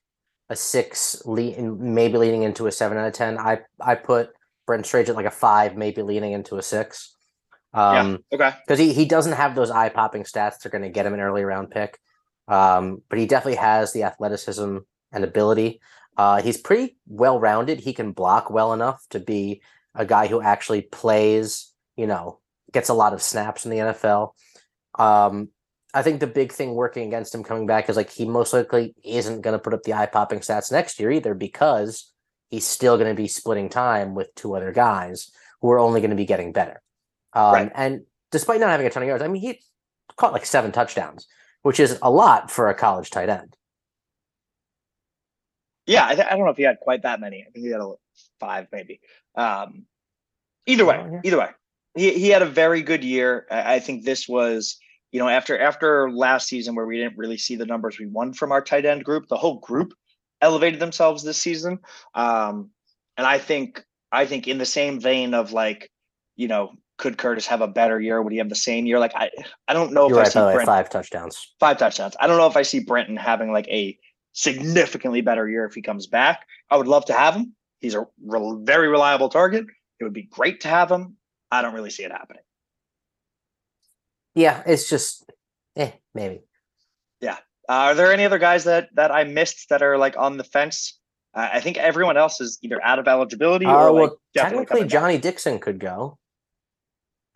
a six, le- maybe leaning into a seven out of ten, I I put Brent Strange at like a five, maybe leaning into a six. Um, yeah. Okay. Because he he doesn't have those eye popping stats that are going to get him an early round pick. Um, but he definitely has the athleticism and ability. Uh, he's pretty well rounded. He can block well enough to be a guy who actually plays. You know, gets a lot of snaps in the NFL. Um, I think the big thing working against him coming back is like he most likely isn't going to put up the eye popping stats next year either because he's still going to be splitting time with two other guys who are only going to be getting better. Um, right. And despite not having a ton of yards, I mean, he caught like seven touchdowns, which is a lot for a college tight end. Yeah, I, th- I don't know if he had quite that many. I think he had a five, maybe. Um, either way, either way, he he had a very good year. I, I think this was you know, after after last season where we didn't really see the numbers we won from our tight end group, the whole group elevated themselves this season. Um, and I think I think in the same vein of like, you know, could Curtis have a better year? Would he have the same year? Like I I don't know You're if right, I see Brent, five touchdowns. Five touchdowns. I don't know if I see Brenton having like a significantly better year if he comes back. I would love to have him. He's a re- very reliable target. It would be great to have him. I don't really see it happening. Yeah, it's just, eh, maybe. Yeah. Uh, are there any other guys that that I missed that are like on the fence? Uh, I think everyone else is either out of eligibility uh, or like technically Johnny back. Dixon could go.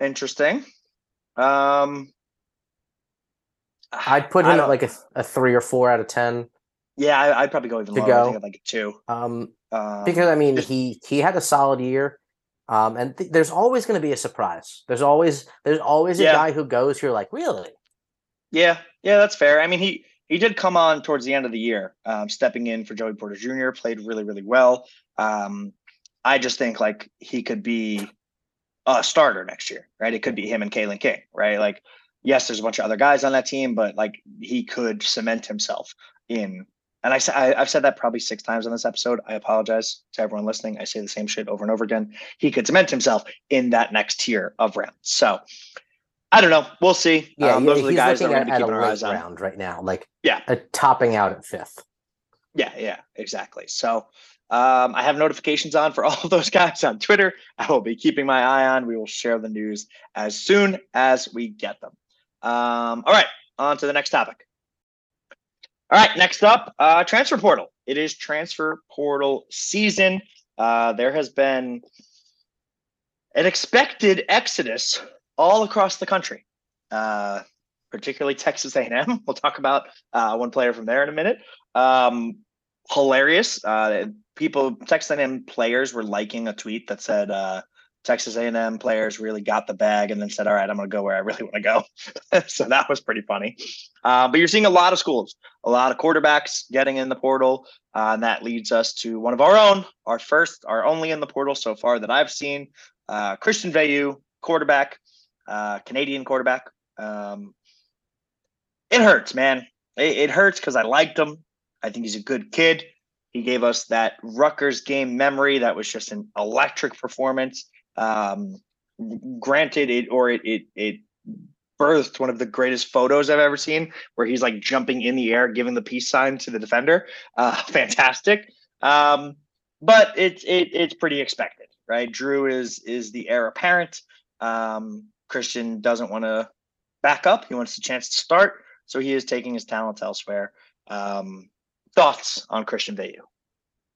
Interesting. Um, I'd put him at like a, a three or four out of ten. Yeah, I, would probably go even lower. Go. I think like a two. Um, um, because I mean, he he had a solid year. Um, and th- there's always going to be a surprise. There's always there's always a yeah. guy who goes. You're like, really? Yeah, yeah, that's fair. I mean, he he did come on towards the end of the year, um, stepping in for Joey Porter Jr. Played really, really well. Um, I just think like he could be a starter next year, right? It could be him and Kalen King, right? Like, yes, there's a bunch of other guys on that team, but like he could cement himself in and I, I I've said that probably six times on this episode. I apologize to everyone listening. I say the same shit over and over again. He could cement himself in that next tier of rounds. So I don't know. We'll see. Yeah, um, those are the guys that we're going to be keeping our eyes on. Round right now, like yeah, a topping out at fifth. Yeah, yeah, exactly. So um, I have notifications on for [LAUGHS] all of those guys on Twitter. I will be keeping my eye on. We will share the news as soon as we get them. Um, all right, on to the next topic. All right, next up, uh, transfer portal. It is transfer portal season. Uh, there has been an expected exodus all across the country, uh, particularly Texas A&M. [LAUGHS] We'll talk about uh, one player from there in a minute. Um, hilarious. Uh, people, Texas A&M players were liking a tweet that said, uh, Texas A&M players really got the bag and then said, "All right, I'm going to go where I really want to go." [LAUGHS] so that was pretty funny. Uh, but you're seeing a lot of schools, a lot of quarterbacks getting in the portal, uh, and that leads us to one of our own, our first, our only in the portal so far that I've seen, uh, Christian Veilleux, quarterback, uh, Canadian quarterback. Um, it hurts, man. It, it hurts because I liked him. I think he's a good kid. He gave us that Rutgers game memory that was just an electric performance. Um, granted, it or it it it birthed one of the greatest photos I've ever seen, where he's like jumping in the air, giving the peace sign to the defender. Uh, [LAUGHS] fantastic. Um, but it's it, it's pretty expected, right? Drew is is the heir apparent. Um, Christian doesn't want to back up; he wants the chance to start, so he is taking his talents elsewhere. Um, thoughts on Christian Veilleux?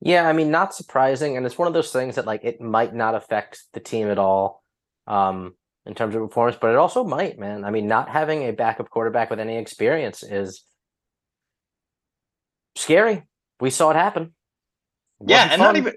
Yeah, I mean, not surprising, and it's one of those things that like it might not affect the team at all um, in terms of performance, but it also might, man. I mean, not having a backup quarterback with any experience is scary. We saw it happen. Yeah, Wasn't and not even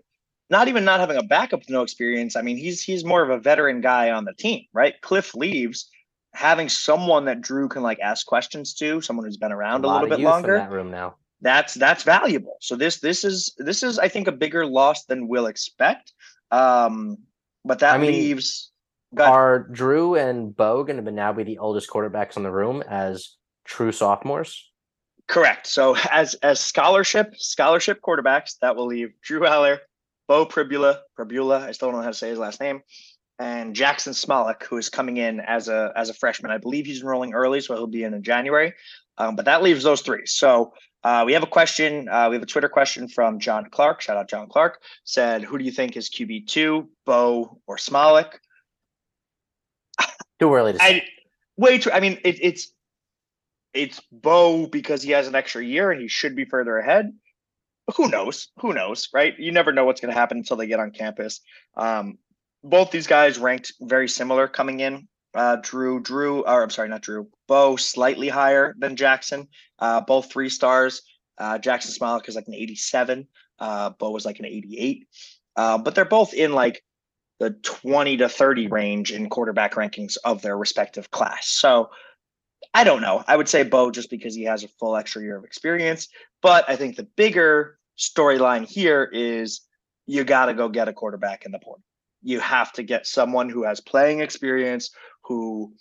not even not having a backup with no experience. I mean, he's he's more of a veteran guy on the team, right? Cliff leaves, having someone that Drew can like ask questions to, someone who's been around a, lot little bit youth in longer. that room now. That's that's valuable. So this this is this is I think a bigger loss than we'll expect. Um, but that I mean, leaves. Are Drew and Bo going to now be the oldest quarterbacks in the room as true sophomores? Correct. So as as scholarship scholarship quarterbacks, that will leave Drew Allar, Bo Pribula, Pribula, I still don't know how to say his last name, and Jackson Smolik, who is coming in as a as a freshman. I believe he's enrolling early, so he'll be in in January. Um, but that leaves those three. So uh, we have a question. Uh, we have a Twitter question from John Clark. Shout out John Clark. Said, "Who do you think is QB two, Bo or Smolik?" Too early to say. I way too. I mean, it, it's it's Bo because he has an extra year and he should be further ahead. But who knows? Who knows, right? You never know what's going to happen until they get on campus. Um, both these guys ranked very similar coming in. Uh, Drew, Drew, or I'm sorry, not Drew. Bo slightly higher than Jackson. Uh, both three stars. Uh, Jackson Smolik is like an 87. Uh, Bo was like an 88. Uh, but they're both in like the 20 to 30 range in quarterback rankings of their respective class. So I don't know. I would say Bo just because he has a full extra year of experience. But I think the bigger storyline here is you got to go get a quarterback in the portal. You have to get someone who has playing experience, who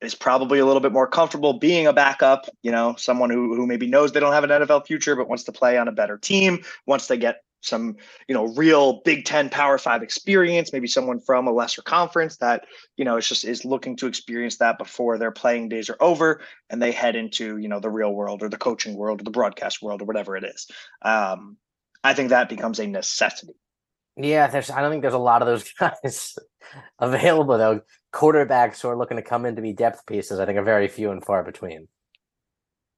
is probably a little bit more comfortable being a backup, you know, someone who, who maybe knows they don't have an NFL future, but wants to play on a better team, wants to get some, you know, real Big Ten Power Five experience, maybe someone from a lesser conference that, you know, is just is looking to experience that before their playing days are over and they head into, you know, the real world or the coaching world or the broadcast world or whatever it is. Um, I think that becomes a necessity. Yeah, there's. I don't think there's a lot of those [LAUGHS] guys available though. Quarterbacks who are looking to come in to be depth pieces, I think, are very few and far between.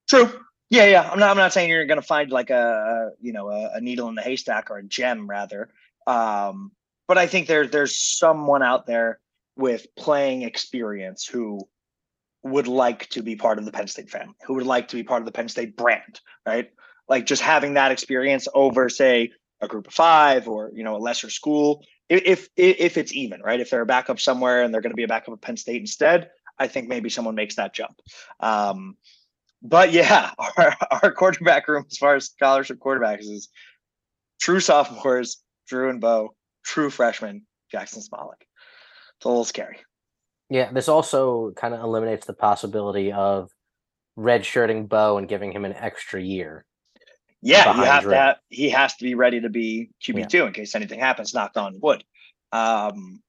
True. Yeah, yeah. I'm not. I'm not saying you're going to find like a, you know, a, a, needle in the haystack or a gem, rather. Um, but I think there there's someone out there with playing experience who would like to be part of the Penn State family, who would like to be part of the Penn State brand, right? Like just having that experience over, say, a group of five or you know a lesser school. If if, if it's even, right? If they're a backup somewhere and they're going to be a backup at Penn State instead, I think maybe someone makes that jump. Um, but yeah, [LAUGHS] our, our quarterback room as far as scholarship quarterbacks is true sophomores, Drew and Bo, true freshman, Jackson Smolik. It's a little scary. Yeah, this also kind of eliminates the possibility of redshirting Bo and giving him an extra year. Yeah, you have Drew. to. Have, he has to be ready to be QB two yeah. in case anything happens. Knocked on wood. Um,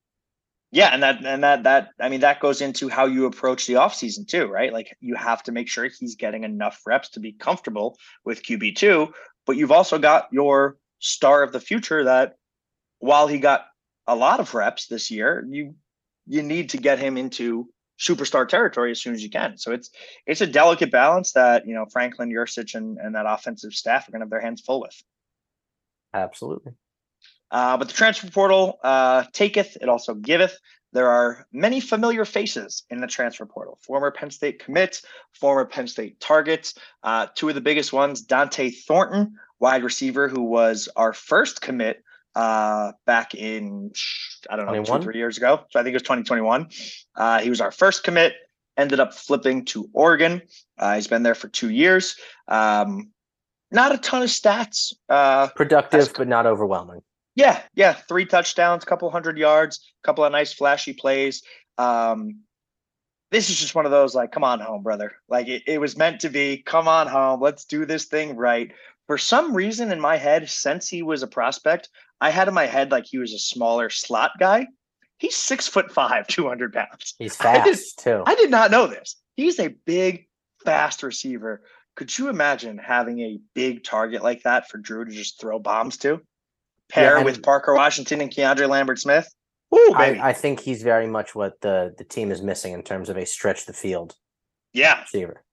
yeah, and that and that that I mean that goes into how you approach the offseason too, right? Like you have to make sure he's getting enough reps to be comfortable with QB2, but you've also got your star of the future that while he got a lot of reps this year, you you need to get him into superstar territory as soon as you can. So it's it's a delicate balance that, you know, Franklin, Yurcich and, and that offensive staff are gonna have their hands full with. Absolutely. Uh, but the transfer portal uh, taketh, it also giveth. There are many familiar faces in the transfer portal. Former Penn State commits, former Penn State targets. Uh, two of the biggest ones, Dont'e Thornton, wide receiver, who was our first commit uh, back in, I don't know, 21? two, three years ago. So I think it was 2021. Uh, he was our first commit, ended up flipping to Oregon. Uh, he's been there for two years. Um, not a ton of stats. Uh, Productive, as, but not overwhelming. Yeah, yeah, three touchdowns, couple hundred yards, couple of nice flashy plays. Um, this is just one of those like, come on home, brother. Like it, it was meant to be. Come on home. Let's do this thing right. For some reason in my head, since he was a prospect, I had in my head like he was a smaller slot guy. He's six foot five, 200 pounds. He's [LAUGHS] fast I did, too. I did not know this. He's a big, fast receiver. Could you imagine having a big target like that for Drew to just throw bombs to? pair yeah, with Parker Washington and Keandre Lambert Smith. Ooh, I, I, think he's very much what the the team is missing in terms of a stretch the field. Yeah, receiver.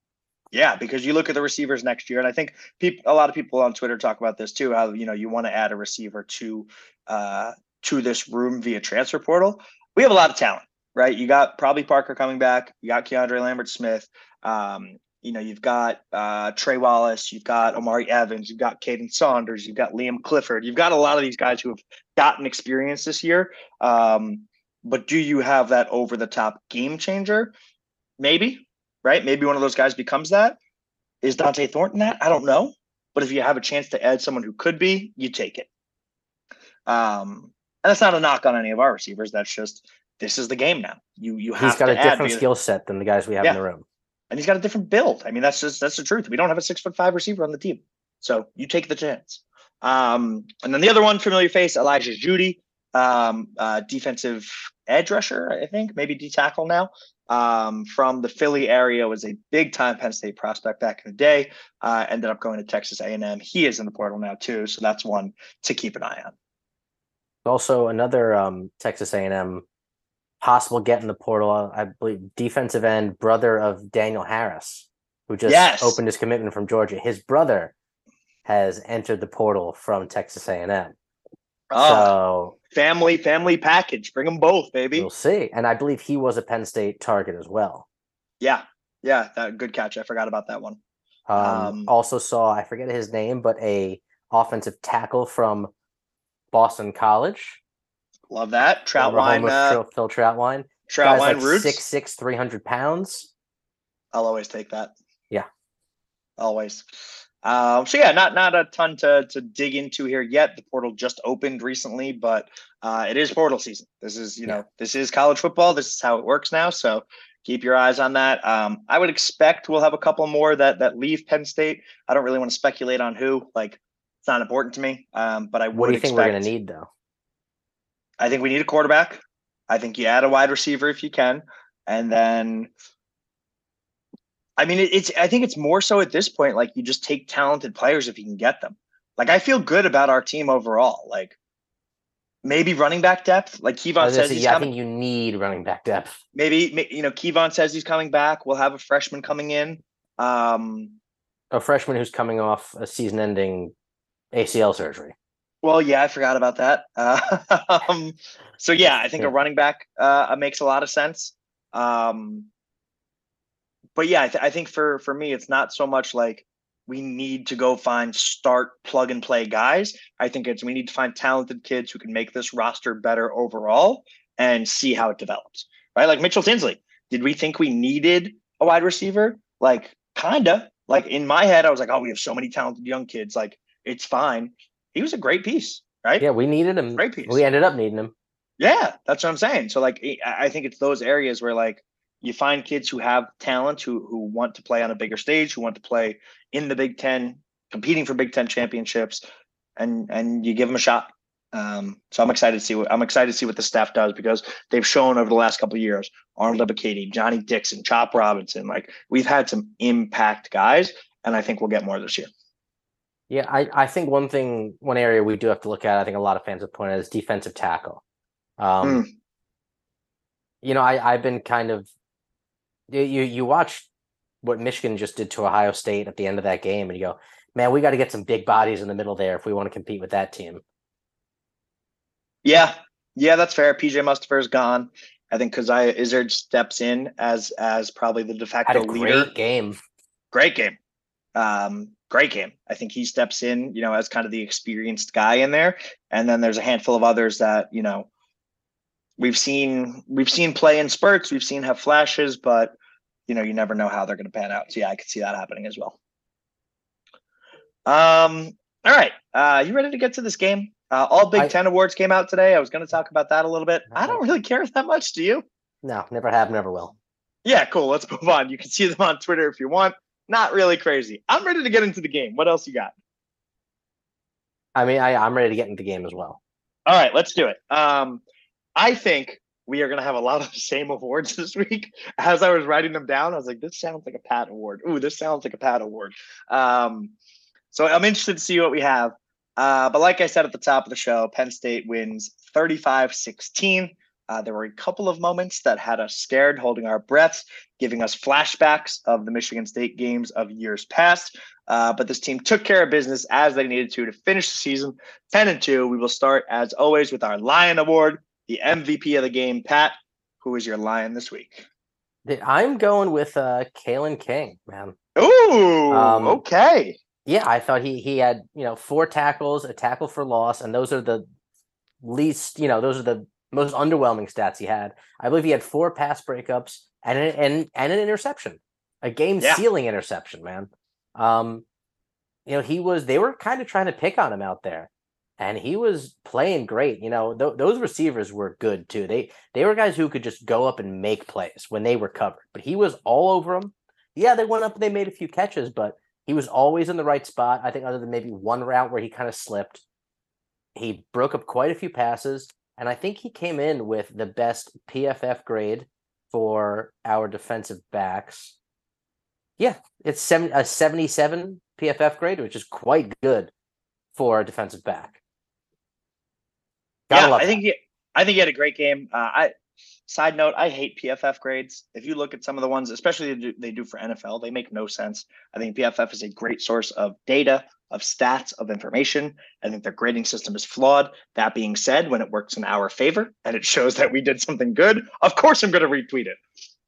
Yeah, because you look at the receivers next year, and I think people, a lot of people on Twitter talk about this too. How you know you want to add a receiver to uh, to this room via transfer portal. We have a lot of talent, right? You got probably Parker coming back. You got Keandre Lambert Smith. Um, you know, you've got uh, Trey Wallace, you've got Omari Evans, you've got Kaden Saunders, you've got Liam Clifford, you've got a lot of these guys who have gotten experience this year. Um, but do you have that over the top game changer? Maybe, right? Maybe one of those guys becomes that. Is Dont'e Thornton that? I don't know. But if you have a chance to add someone who could be, you take it. Um, and that's not a knock on any of our receivers. That's just this is the game now. You you have He's got a different skill set than the guys we have Yeah. in the room. and he's got a different build. I mean, that's just that's the truth. We don't have a six foot five receiver on the team, so you take the chance. Um, and then the other one, familiar face, Elijah Jeudy, um, uh, defensive edge rusher, I think, maybe D tackle now. Um, from the Philly area, was a big time Penn State prospect back in the day. Uh, ended up going to Texas A&M. He is in the portal now too, so that's one to keep an eye on. Also, another um, Texas A&M possible get in the portal. I believe defensive end, brother of Daniel Harris, who just Yes. opened his commitment from Georgia. His brother has entered the portal from Texas A&M. Oh, So family, family package. Bring them both, baby. we'll see. And I believe he was a Penn State target as well. Yeah, yeah. That good catch. I forgot about that one. Um, Um, also saw I forget his name, but a offensive tackle from Boston College. Love that. Troutwine, with uh, Phil, Troutwine. Troutwine like roots. six six, three hundred pounds. I'll always take that. Yeah. Always. Um, so yeah, not not a ton to to dig into here yet. The portal just opened recently, but uh, it is portal season. This is you Yeah. know this is college football. This is how it works now. So keep your eyes on that. Um, I would expect we'll have a couple more that that leave Penn State. I don't really want to speculate on who. Like it's not important to me. Um, but I would What do you think we're gonna need though? I think we need a quarterback. I think you add a wide receiver if you can, and then. I mean, it's. I think it's more so at this point. Like you just take talented players if you can get them. Like I feel good about our team overall. Like maybe running back depth. Like Keyvone says say, he's yeah, I think you need running back depth. Maybe you know Keyvone says he's coming back. We'll have a freshman coming in. Um, A freshman who's coming off a season-ending ACL surgery. Well, yeah, I forgot about that. Uh, [LAUGHS] um, so yeah, I think a running back uh, makes a lot of sense. Um, but yeah, I, th- I think for for me, it's not so much like we need to go find start plug and play guys. I think it's we need to find talented kids who can make this roster better overall and see how it develops. Right, like Mitchell Tinsley. Did we think we needed a wide receiver? Like, kinda. Like in my head, I was like, oh, we have so many talented young kids. Like, it's fine. He was a great piece, right? Yeah, we needed him. Great piece. We ended up needing him. Yeah, that's what I'm saying. So like I I think it's those areas where like you find kids who have talent who who want to play on a bigger stage, who want to play in the Big 10, competing for Big 10 championships and and you give them a shot. Um, so I'm excited to see what I'm excited to see what the staff does because they've shown over the last couple of years, Arnold Ebiketie, Johnny Dixon, Chop Robinson, like we've had some impact guys, and I think we'll get more this year. Yeah, I, I think one thing, one area we do have to look at, I think a lot of fans have pointed out is defensive tackle. Um, Mm. You know, I, I've been kind of, you, you watch what Michigan just did to Ohio State at the end of that game, and you go, man, we got to get some big bodies in the middle there if we want to compete with that team. Yeah, yeah, that's fair. PJ Mustipher is gone. I think Coziah Izzard steps in as as probably the de Had facto a great leader. game. Great game. Um, great game. I think he steps in, you know, as kind of the experienced guy in there. And then there's a handful of others that, you know, we've seen we've seen play in spurts, we've seen have flashes, but you know, you never know how they're gonna pan out. So yeah, I could see that happening as well. Um, all right. Uh, you ready to get to this game? Uh, all Big I- Ten awards came out today. I was going to talk about that a little bit. I don't really care that much. Do you? No, never have, never will. Yeah, cool. Let's move on. You can see them on Twitter if you want. Not really crazy. I'm ready to get into the game. What else you got? I mean, I, I'm ready to get into the game as well. All right, let's do it. Um, I think we are going to have a lot of [LAUGHS] same awards this week. As I was writing them down, I was like, this sounds like a Pat Award. Ooh, this sounds like a Pat Award. Um, so I'm interested to see what we have. Uh, but like I said at the top of the show, Penn State wins 35 16. Uh, there were a couple of moments that had us scared, holding our breaths, giving us flashbacks of the Michigan State games of years past. Uh, but this team took care of business as they needed to to finish the season 10 and 2. We will start, as always, with our Lion Award, the MVP of the game. Pat, who is your Lion this week? I'm going with uh Kalen King, man. Ooh, Um, okay. Yeah, I thought he he had you know four tackles, a tackle for loss, and those are the least you know those are the most underwhelming stats he had. I believe he had four pass breakups and an, and and an interception, a game Yeah. sealing interception, man. Um, you know he was they were kind of trying to pick on him out there, and he was playing great. You know th- those receivers were good too. They they were guys who could just go up and make plays when they were covered, but he was all over them. Yeah, they went up and they made a few catches, but he was always in the right spot. I think other than maybe one route where he kind of slipped, he broke up quite a few passes, and I think he came in with the best PFF grade for our defensive backs. Yeah, it's seven a seventy-seven PFF grade, which is quite good for a defensive back. Gotta yeah, I that. think he, I think he had a great game. Uh, I side note, I hate PFF grades. If you look at some of the ones, especially they do, they do for NFL, they make no sense. I think PFF is a great source of data, of stats, of information. I think their grading system is flawed. That being said, when it works in our favor and it shows that we did something good, of course I'm going to retweet it.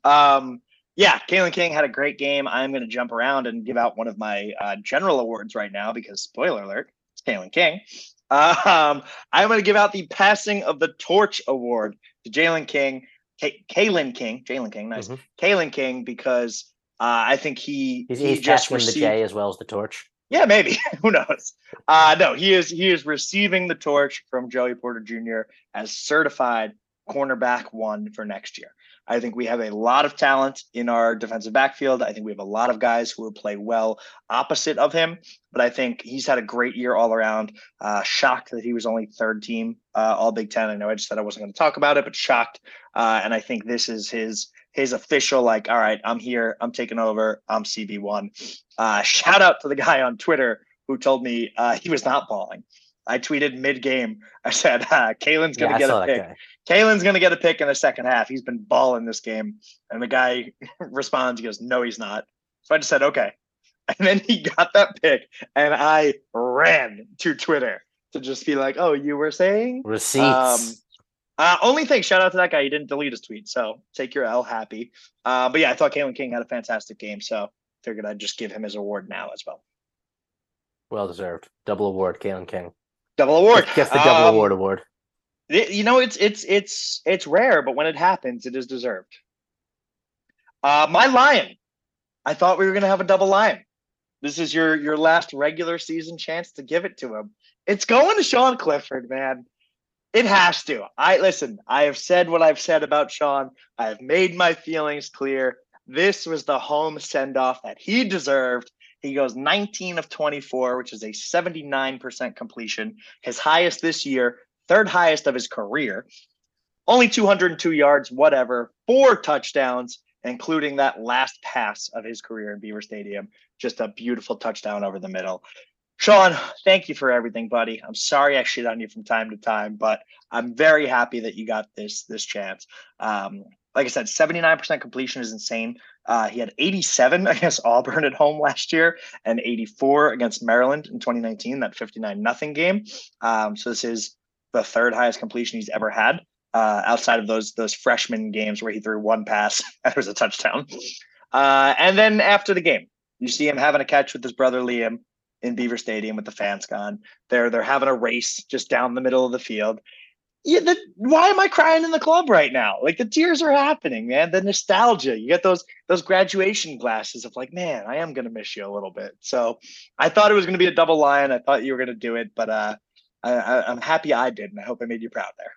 Um, yeah, Kalen King had a great game. I'm going to jump around and give out one of my uh, general awards right now because spoiler alert, it's Kalen King. Um, I'm going to give out the Passing of the Torch Award to Jalen King, K- Kalen King, Jalen King, nice, Mhm. Kalen King, because uh, I think he He's, he he's just him the received. J as well as the torch. Yeah, maybe. [LAUGHS] Who knows? Uh, no, he is he is receiving the torch from Joey Porter Jr. as certified cornerback one for next year. I think we have a lot of talent in our defensive backfield. I think we have a lot of guys who will play well opposite of him. But I think he's had a great year all around. Uh, shocked that he was only third team uh, All Big Ten. I know I just said I wasn't going to talk about it, but shocked. Uh, and I think this is his his official like, all right, I'm here, I'm taking over, I'm CB one. Uh, shout out to the guy on Twitter who told me uh, he was not balling. I tweeted mid game. I said, uh, Kalen's going to I get a pick. Kalen's going to get a pick in the second half. He's been balling this game. And the guy [LAUGHS] responds, he goes, no, he's not. So I just said, okay. [LAUGHS] And then he got that pick, and I ran to Twitter to just be like, oh, you were saying? Receipts. Um, uh, only thing, shout out to that guy. He didn't delete his tweet. So take your L happy. Uh, but yeah, I thought Kalen King had a fantastic game. So figured I'd just give him his award now as well. well deserved. Double award, Kalen King. Double award. Gets the double Um, award award. You know, it's it's it's it's rare, but when it happens, it is deserved. Uh, my lion. I thought we were gonna have a double lion. This is your your last regular season chance to give it to him. It's going to Sean Clifford, man. It has to. I listen. I have said what I've said about Sean. I have made my feelings clear. This was the home send off that he deserved. He goes 19 of 24, which is a 79% completion, his highest this year, third highest of his career. Only 202 yards, whatever, four touchdowns, including that last pass of his career in Beaver Stadium. Just a beautiful touchdown over the middle. Sean, thank you for everything, buddy. I'm sorry I shit on you from time to time, but I'm very happy that you got this this chance. Um, like I said, 79% completion is insane. Uh, he had 87 [LAUGHS] against Auburn at home last year and 84 against Maryland in 2019, that 59 nothing game. Um, so this is the third highest completion he's ever had uh, outside of those those freshman games where he threw one pass [LAUGHS] it was a touchdown. Uh, and then after the game, you see him having a catch with his brother Liam in Beaver Stadium with the fans gone. They're they're having a race just down the middle of the field. Yeah, the, why am I crying in the club right now? Like the tears are happening, man. The nostalgia. You get those those graduation glasses of like, man, I am gonna miss you a little bit. So I thought it was gonna be a double line. I thought you were gonna do it, but uh, I, I'm happy I did, and I hope I made you proud there.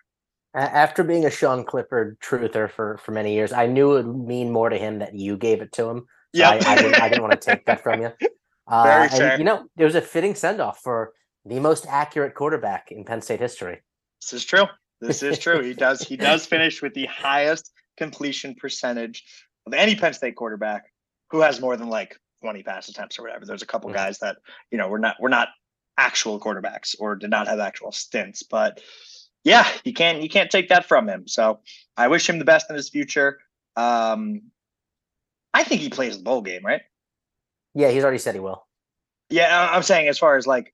After being a Sean Clifford truther for for many years, I knew it would mean more to him that you gave it to him. Yeah, I, I didn't I didn't want to take that from you. [LAUGHS] Uh, Very and. You know, there was a fitting send off for the most accurate quarterback in Penn State history. This is true. This is true. He does he [LAUGHS] does finish with the highest completion percentage of any Penn State quarterback who has more than like 20 pass attempts or whatever. There's a couple Mhm. guys that, you know, we're not we're not actual quarterbacks or did not have actual stints, but yeah, you can't you can't take that from him. So I wish him the best in his future. Um I think he plays the bowl game, right? Yeah, he's already said he will. Yeah, I'm saying as far as like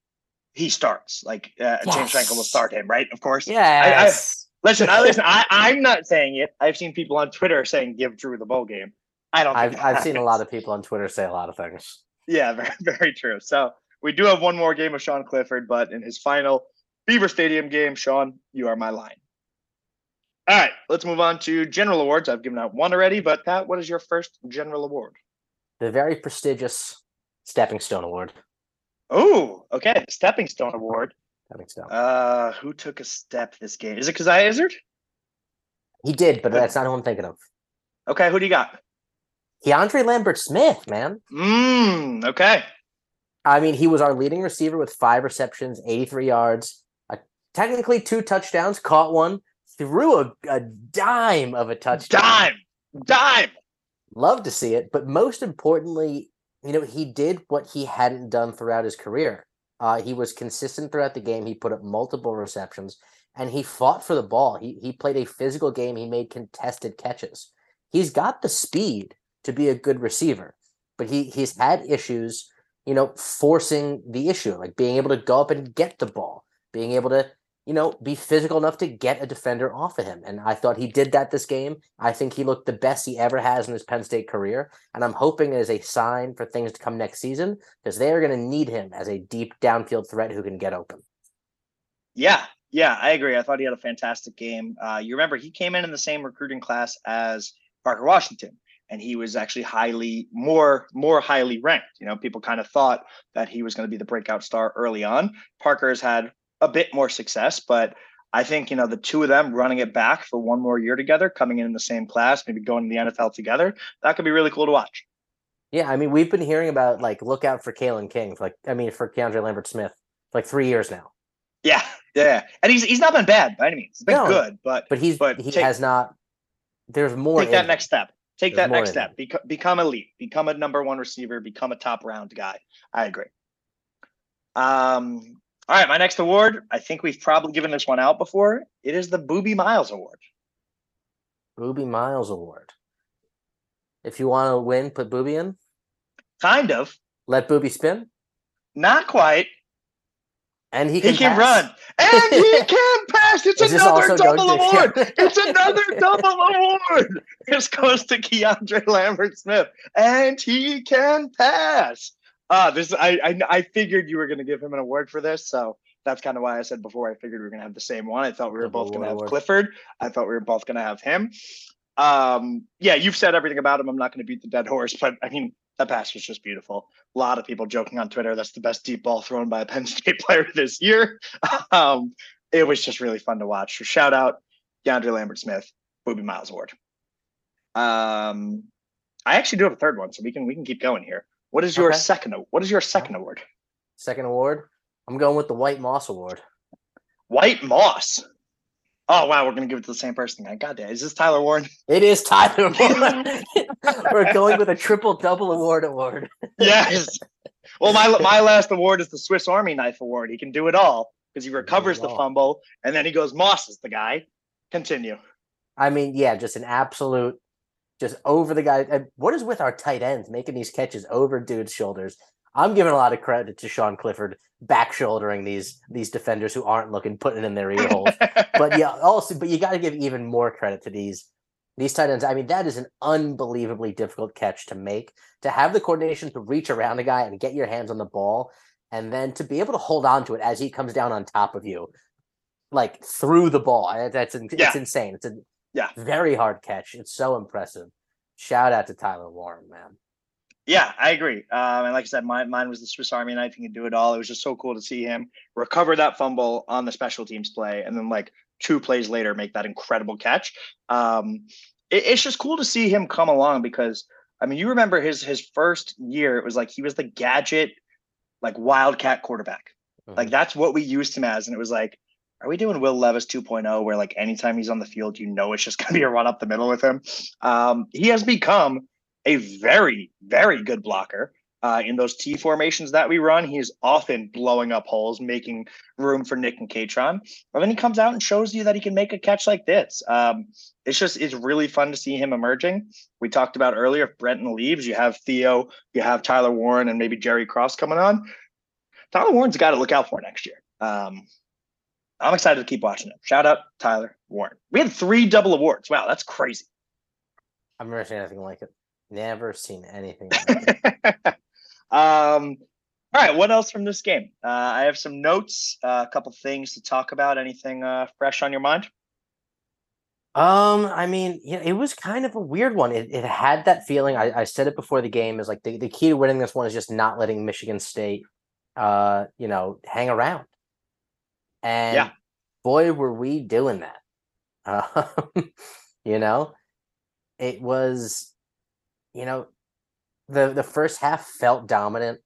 he starts, like uh, James Franklin will start him, right? Of course. Yes. Listen, I listen. I, I'm not saying it. I've seen people on Twitter saying give Drew the bowl game. I don't. I've I've seen a lot of people on Twitter say a lot of things. Yeah, [LAUGHS] very, very true. So we do have one more game of Sean Clifford, but in his final Beaver Stadium game, Sean, you are my line. All right, let's move on to general awards. I've given out one already, but Pat, what is your first general award? The very prestigious Stepping Stone Award. Oh, okay, the Stepping Stone Award. Stepping Stone. Uh, who took a step this game? Is it Coziah Izzard? He did, but that's not who I'm thinking of. Okay, who do you got? Keandre Lambert Smith, man. Mmm. Okay. I mean, he was our leading receiver with five receptions, 83 yards, uh, technically two touchdowns, caught one, threw a, a dime of a touchdown. Dime. Dime. Love to see it. But most importantly, you know, he did what he hadn't done throughout his career. Uh, he was consistent throughout the game. He put up multiple receptions and he fought for the ball. He, he played a physical game. He made contested catches. He's got the speed to be a good receiver, but he he's had issues, you know, forcing the issue, like being able to go up and get the ball, being able to, you know, be physical enough to get a defender off of him. And I thought he did that this game. I think he looked the best he ever has in his Penn State career. And I'm hoping it is a sign for things to come next season because they are going to need him as a deep downfield threat who can get open. Yeah, yeah, I agree. I thought he had a fantastic game. Uh, you remember he came in in the same recruiting class as Parker Washington, and he was actually highly more more highly ranked. You know, people kind of thought that he was going to be the breakout star early on. Parker has had a bit more success, but I think you know the two of them running it back for one more year together, coming in in the same class, maybe going to the NFL together, that could be really cool to watch. Yeah, I mean, we've been hearing about like look out for Kalen King, for, like I mean, for Keandre Lambert Smith, like three years now. Yeah, yeah, and he's he's not been bad by any means. He's been No, good, but But he's But he take- has not. There's more. take that him. next step. Take There's that next step. Beco- become elite. Become a number one receiver. Become a top round guy. I agree. Um. All right, my next award. I think we've probably given this one out before. It is the Boobie Miles Award. Boobie Miles Award. If you want to win, put Boobie in. Kind of, Let Boobie spin, not quite. And he can, He can pass. run, and he [LAUGHS] can pass. It's Is another double award. It's another [LAUGHS] double award. This goes to Keandre Lambert Smith, and he can pass. Uh, this I I, I figured you were going to give him an award for this, so that's kind of why I said before. I figured we were going to have the same one. I thought we were Double both going to have. Clifford. I thought we were both going to have him. Um, yeah, you've said everything about him. I'm not going to beat the dead horse, but I mean that pass was just beautiful. A lot of people joking on Twitter that's the best deep ball thrown by a Penn [LAUGHS] State player this year. [LAUGHS] Um, it was just really fun to watch. So shout out DeAndre Lambert Smith, Boobie Miles Award. Um, I actually do have a third one, so we can we can keep going here. What is your Okay. second? What is your second award? Second award. I'm going with the White Moss Award. White Moss. Oh wow, we're gonna give it to the same person. God damn, is this Tyler Warren? [LAUGHS] It is Tyler [LAUGHS] Warren. We're going with a triple double award award. yes. Well, my my last award is the Swiss Army Knife Award. He can do it all because he recovers the fumble and then he goes Moss is the guy. Continue. I mean, yeah, just an absolute, just over the guy. What is with our tight ends making these catches over dudes' shoulders? I'm giving a lot of credit to Sean Clifford back shouldering these these defenders who aren't looking, putting it in their ear holes. [LAUGHS] but yeah, also, but you got to give even more credit to these these tight ends. I mean, that is an unbelievably difficult catch to make. To have the coordination to reach around a guy and get your hands on the ball, and then to be able to hold on to it as he comes down on top of you, like through the ball. That's it's Yeah. insane. It's a Yeah. very hard catch. It's so impressive. Shout out to Tyler Warren, man. Yeah, I agree. Um, and like I said, mine, mine was the Swiss Army knife. He can do it all. It was just so cool to see him recover that fumble on the special teams play, and then like two plays later make that incredible catch. Um, it- it's just cool to see him come along because I mean, you remember his his first year, it was like he was the gadget, like wildcat quarterback. Like Mhm. that's what we used him as, and it was like, are we doing Will Levis 2.0, where like anytime he's on the field, you know it's just going to be a run up the middle with him. Um, he has become a very, very good blocker. Uh, in those T formations that we run, he's often blowing up holes, making room for Nick and Kaytron. But then he comes out and shows you that he can make a catch like this. Um, it's just it's really fun to see him emerging. We talked about earlier if Brenton leaves, you have Theo, you have Tyler Warren, and maybe Jerry Cross coming on. Tyler Warren's got to look out for next year. Um, I'm excited to keep watching him. Shout out Tyler Warren. We had three double awards. Wow, that's crazy. I've never seen anything like it. Never seen anything. Like [LAUGHS] um, all right, what else from this game? Uh, I have some notes, uh, a couple things to talk about. Anything uh, fresh on your mind? Um, I mean, yeah, it was kind of a weird one. It, it had that feeling. I, I said it before the game is like the, the key to winning this one is just not letting Michigan State, uh, you know, hang around. And Yeah. boy, were we doing that. Uh, [LAUGHS] you know, it was, you know, the the first half felt dominant,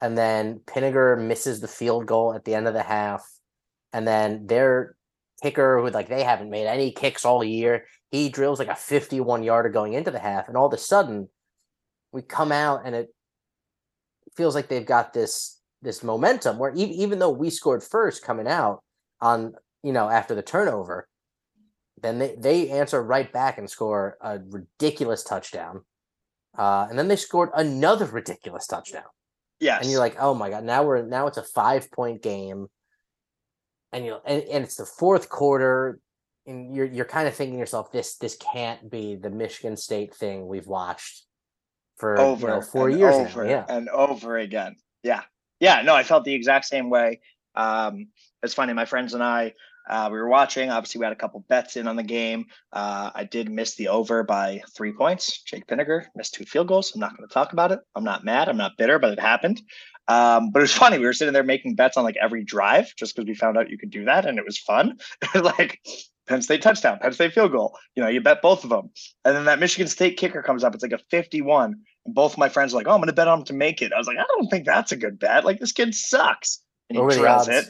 and then Pinegar misses the field goal at the end of the half, and then their kicker who like they haven't made any kicks all year. He drills like a 51 yarder going into the half, and all of a sudden we come out and it feels like they've got this this momentum where even, even though we scored first coming out on you know after the turnover, then they, they answer right back and score a ridiculous touchdown. Uh, and then they scored another ridiculous touchdown Yes. and you're like, oh my god, now we're now it's a five point game, and you and, and it's the fourth quarter, and you're you're kind of thinking to yourself, this this can't be the Michigan State thing we've watched for over you know, four years over now. Yeah, and over again. Yeah, yeah. No, I felt the exact same way. Um, it's funny. My friends and I, uh, we were watching. Obviously, we had a couple bets in on the game. Uh, I did miss the over by three points. Jake Pinegar missed two field goals. I'm not going to talk about it. I'm not mad. I'm not bitter, but it happened. Um, but it was [LAUGHS] funny. We were sitting there making bets on like every drive just because we found out you could do that, and it was fun. [LAUGHS] like Penn State touchdown, Penn State field goal. You know, you bet both of them, and then that Michigan State kicker comes up. It's like a 51. And both of my friends are like, "Oh, I'm going to bet on him to make it." I was like, "I don't think that's a good bet. Like this kid sucks." And he drills it.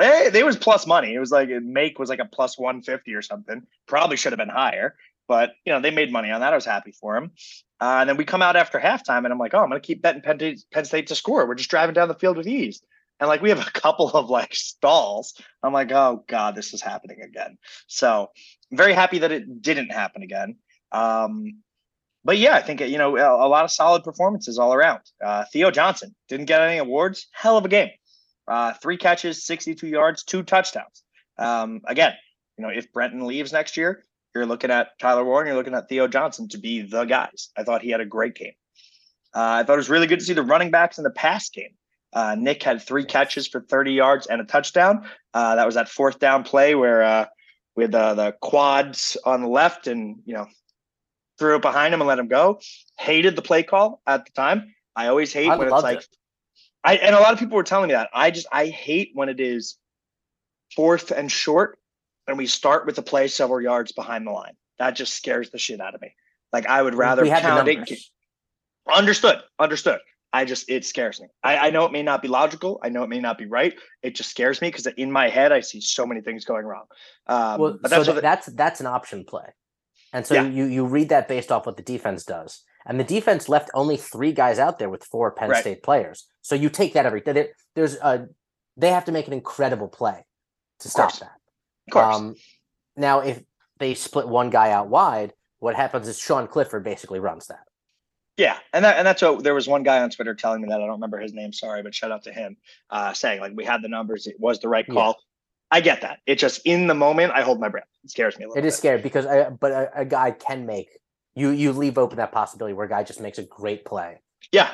They they was plus money. It was like make was like a plus 150 or something. Probably should have been higher, but you know they made money on that. I was happy for them. Uh, and then we come out after halftime, and I'm like, "Oh, I'm going to keep betting Penn Penn State to score. We're just driving down the field with ease." And like we have a [LAUGHS] couple of like stalls. I'm like, "Oh God, this is happening again." So I'm very happy that it didn't happen again. Um, but yeah, I think you know a lot of solid performances all around. Uh, Theo Johnson didn't get any awards. Hell of a game. Uh, three catches, 62 yards, two touchdowns. Um, again, you know, if Brenton leaves next year, you're looking at Tyler Warren, you're looking at Theo Johnson to be the guys. I thought he had a great game. Uh, I thought it was really good to see the running backs in the pass game. Uh, Nick had three catches for 30 yards and a touchdown. Uh, that was that fourth down play where uh, with uh, the quads on the left and you know threw it behind him and let him go. Hated the play call at the time. I always hate I when it's like it. I and a lot of people were telling me that. I just I hate when it is fourth and short and we start with the play several yards behind the line. That just scares the shit out of me. Like I would rather we had the pound it. Understood. Understood. I just it scares me. I, I know it may not be logical. I know it may not be right. It just scares me because in my head I see so many things going wrong. Um, Well, but so that's tha- what the- that's that's an option play, and so Yeah. you you read that based off what the defense does, and the defense left only three guys out there with four Penn Right. State players. So you take that every there, there's a they have to make an incredible play to stop that. of course. Um, now, if they split one guy out wide, what happens is Sean Clifford basically runs that. Yeah, and that and that's what there was one guy on Twitter telling me that I don't remember his name. Sorry, but shout out to him, uh, saying like we had the numbers, it was the right Yeah. call. I get that. It just in the moment, I hold my breath. It scares me a little It is bit. scary because I, but a, a guy can make you you leave open that possibility where a guy just makes a great play. Yeah.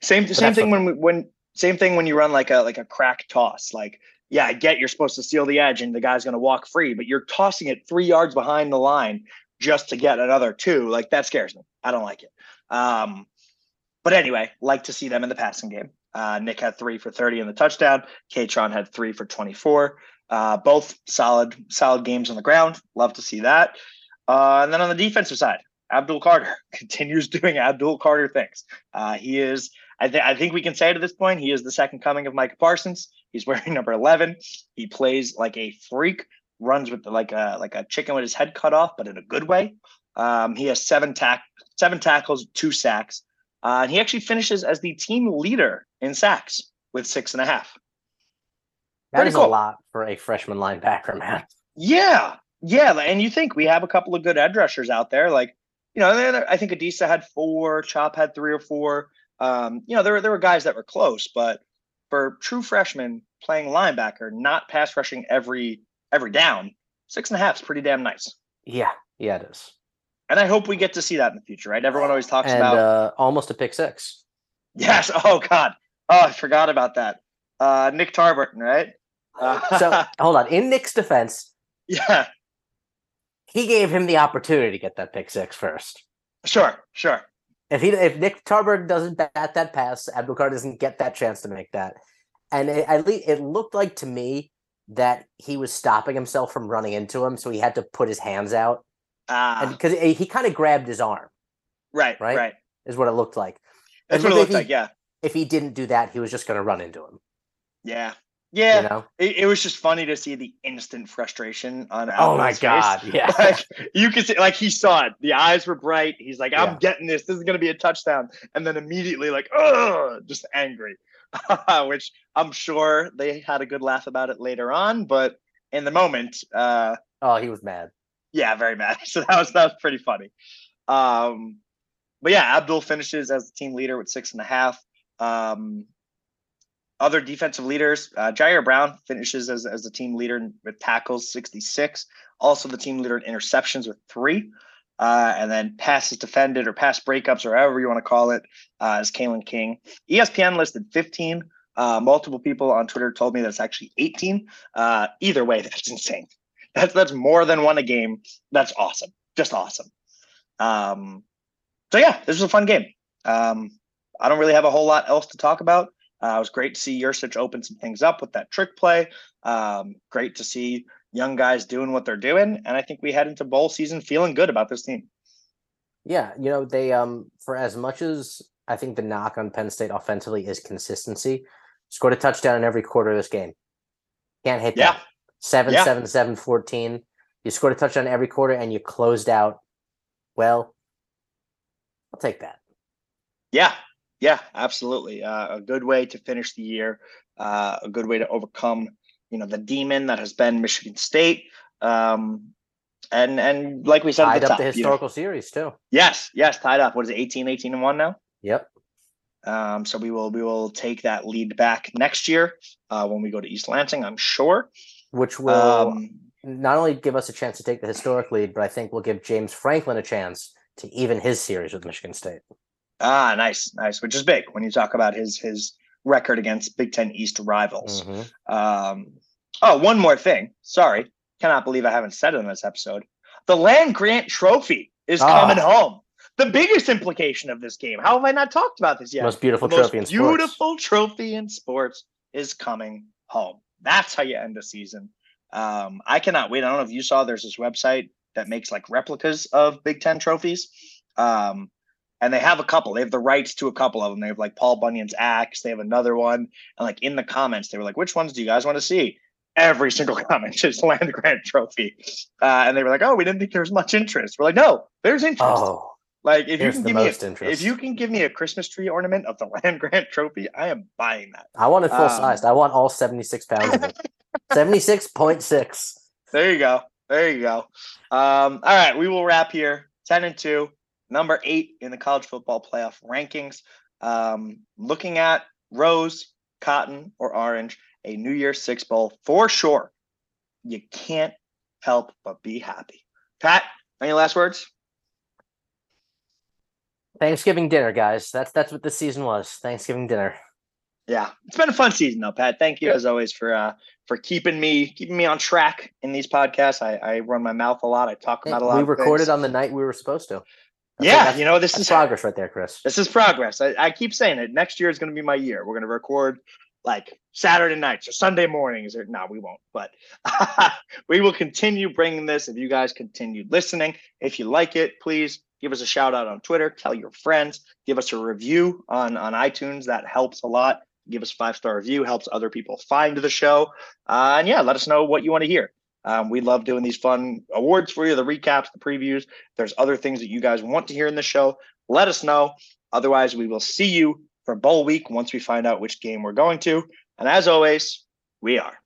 Same same thing when we, when same thing when you run like a like a crack toss. Like yeah, I get you're supposed to steal the edge and the guy's going to walk free, but you're tossing it three yards behind the line just to get another two. Like that scares me. I don't like it. Um, but anyway, like to see them in the passing game. Uh, Nick had three for 30 in the touchdown. Kaytron had three for 24. Uh, both solid, solid games on the ground. Love to see that. Uh, and then on the defensive side, Abdul Carter [LAUGHS] continues doing Abdul Carter things. Uh, he is, I think, I think we can say to this point, he is the second coming of Micah Parsons. He's [LAUGHS] wearing number 11. He plays like a freak, runs with the, like a like a chicken with his head cut off, but in a good way. Um, he has seven tack seven tackles, two sacks, uh, and he actually finishes as the team leader in sacks with six and a half. That Pretty is cool. a lot for a freshman linebacker, man. Yeah, yeah, and you think we have a couple of good edge rushers out there, like you know, I think Adisa had four, Chop had three or four. Um, you know, there were there were guys that were close, but for true freshmen playing linebacker, not pass rushing every every down, six and a half is pretty damn nice. Yeah, yeah, it is. and I hope we get to see that in the future. Right? Everyone always talks and about uh, almost a pick six. yes. [LAUGHS] Oh God. Oh, I forgot about that. Uh, Nick Tarburton, right? Uh, So [LAUGHS] hold on. In Nick's defense, yeah, he gave him the opportunity to get that pick six first. sure, sure. If he if Nick Tarburton doesn't bat that pass, Abdul Carter doesn't get that chance to make that. And it, at least it looked like to me that he was stopping himself from running into him, so he had to put his hands out, Ah, and because he kind of grabbed his arm, right, right? right. is what it looked like. That's what it looked he- like. Yeah, If he didn't do that, he was just going to run into him. yeah, yeah. You know? It, it was just funny to see the instant frustration on. Oh my face. god! [LAUGHS] Yeah. like you could see like he saw it the eyes were bright he's like i'm Yeah. getting this this is going to be a touchdown and then immediately like oh just angry [LAUGHS] which i'm sure they had a good laugh about it later on but in the moment uh oh, he was mad. yeah very mad [LAUGHS] so that was that was pretty funny um but yeah abdul finishes as the team leader with six and a half um other defensive leaders, uh, Ji'Ayir Brown finishes as, as the team leader with tackles, 66. Also the team leader in interceptions with three. Uh, and then passes defended or pass breakups or however you want to call it uh, is Kalen King. ESPN listed 15. Uh, multiple people on Twitter told me that's actually 18. Uh, either way, [LAUGHS] that's insane. That's that's more than one a game. That's awesome. Just awesome. Um, so yeah, this was a fun game. Um, I don't really have a whole lot else to talk about. Uh, it was great to see Yurcich open some things up with that trick play. Um, great to see young guys doing what they're doing, and I think we head into bowl season feeling good about this team. Yeah, you know they um for as much as I think the knock on Penn State offensively is consistency, scored a touchdown in every quarter of this game. Can't hit Yeah. that. Seven, Yeah. seven, seven, 14. You scored a touchdown every quarter and you closed out. Well, I'll take that. Yeah, yeah, absolutely. Uh, a good way to finish the year. Uh, a good way to overcome, you know, the demon that has been Michigan State. Um, and and like we said, Tied the up top, the you know- historical series too. yes, yes, tied up. What is it? 18, 18 and one now. Yep. Um, so we will we will take that lead back next year uh, when we go to East Lansing. I'm sure. Which will Um, not only give us a chance to take the historic lead, but I think will give James Franklin a chance to even his series with Michigan State. Ah, nice, nice. Which is big when you talk about his his record against Big Ten East rivals. Mhm. Um, oh, one more thing. Sorry, cannot believe I haven't said it in this episode. The Land Grant Trophy is Ah. coming home. The biggest implication of this game. How have I not talked about this yet? Most beautiful the most trophy in sports. beautiful trophy in sports is coming home. That's how you end a season. Um, I cannot wait. I don't know if you saw. There's this website that makes like replicas of Big Ten trophies, um, and they have a couple. They have the rights to a couple of them. They have like Paul Bunyan's axe. They have another one, and like in the comments, they were like, "Which ones do you guys want to see?" Every single [LAUGHS] comment just land grant trophy, uh, and they were like, "Oh, we didn't think there was much interest." We're like, "No, there's interest." Oh, Like if you can the give me a, interest. if you can give me a Christmas tree ornament of the [LAUGHS] land grant trophy, I am buying that. I want it full Um, sized. I want all 76 pounds [LAUGHS] 76.6. There you go. There you go. Um, all right, we will wrap here. Ten and two, number eight in the college football playoff rankings. Um, looking at Rose, Cotton, or Orange, a New Year's Six bowl for sure. You can't help but be happy. Pat, any last words? Thanksgiving dinner, guys. That's that's what the season was. Thanksgiving dinner. Yeah, it's been a fun season though, Pat. Thank you as always for uh for keeping me keeping me on track in these podcasts. I, I run my mouth a lot. I talk about a lot. we recorded things. on the night we were supposed to. That's yeah, you know this is progress right there, Chris. This is progress. I, I keep saying it. Next year is going to be my year. We're going to record like Saturday nights or Sunday mornings. Or no, we won't. But [LAUGHS] we will continue bringing this. If you guys continue listening, if you like it, please give us a shout out on Twitter. Tell your friends. Give us a review on on iTunes. That helps a lot. Give us a five star review. Helps other people find the show. Uh, and yeah, let us know what you want to hear. Um, we love doing these fun awards for you, the recaps, the previews. If there's other things that you guys want to hear in the show, let us know. Otherwise, we will see you for bowl week once we find out which game we're going to. And as always, we are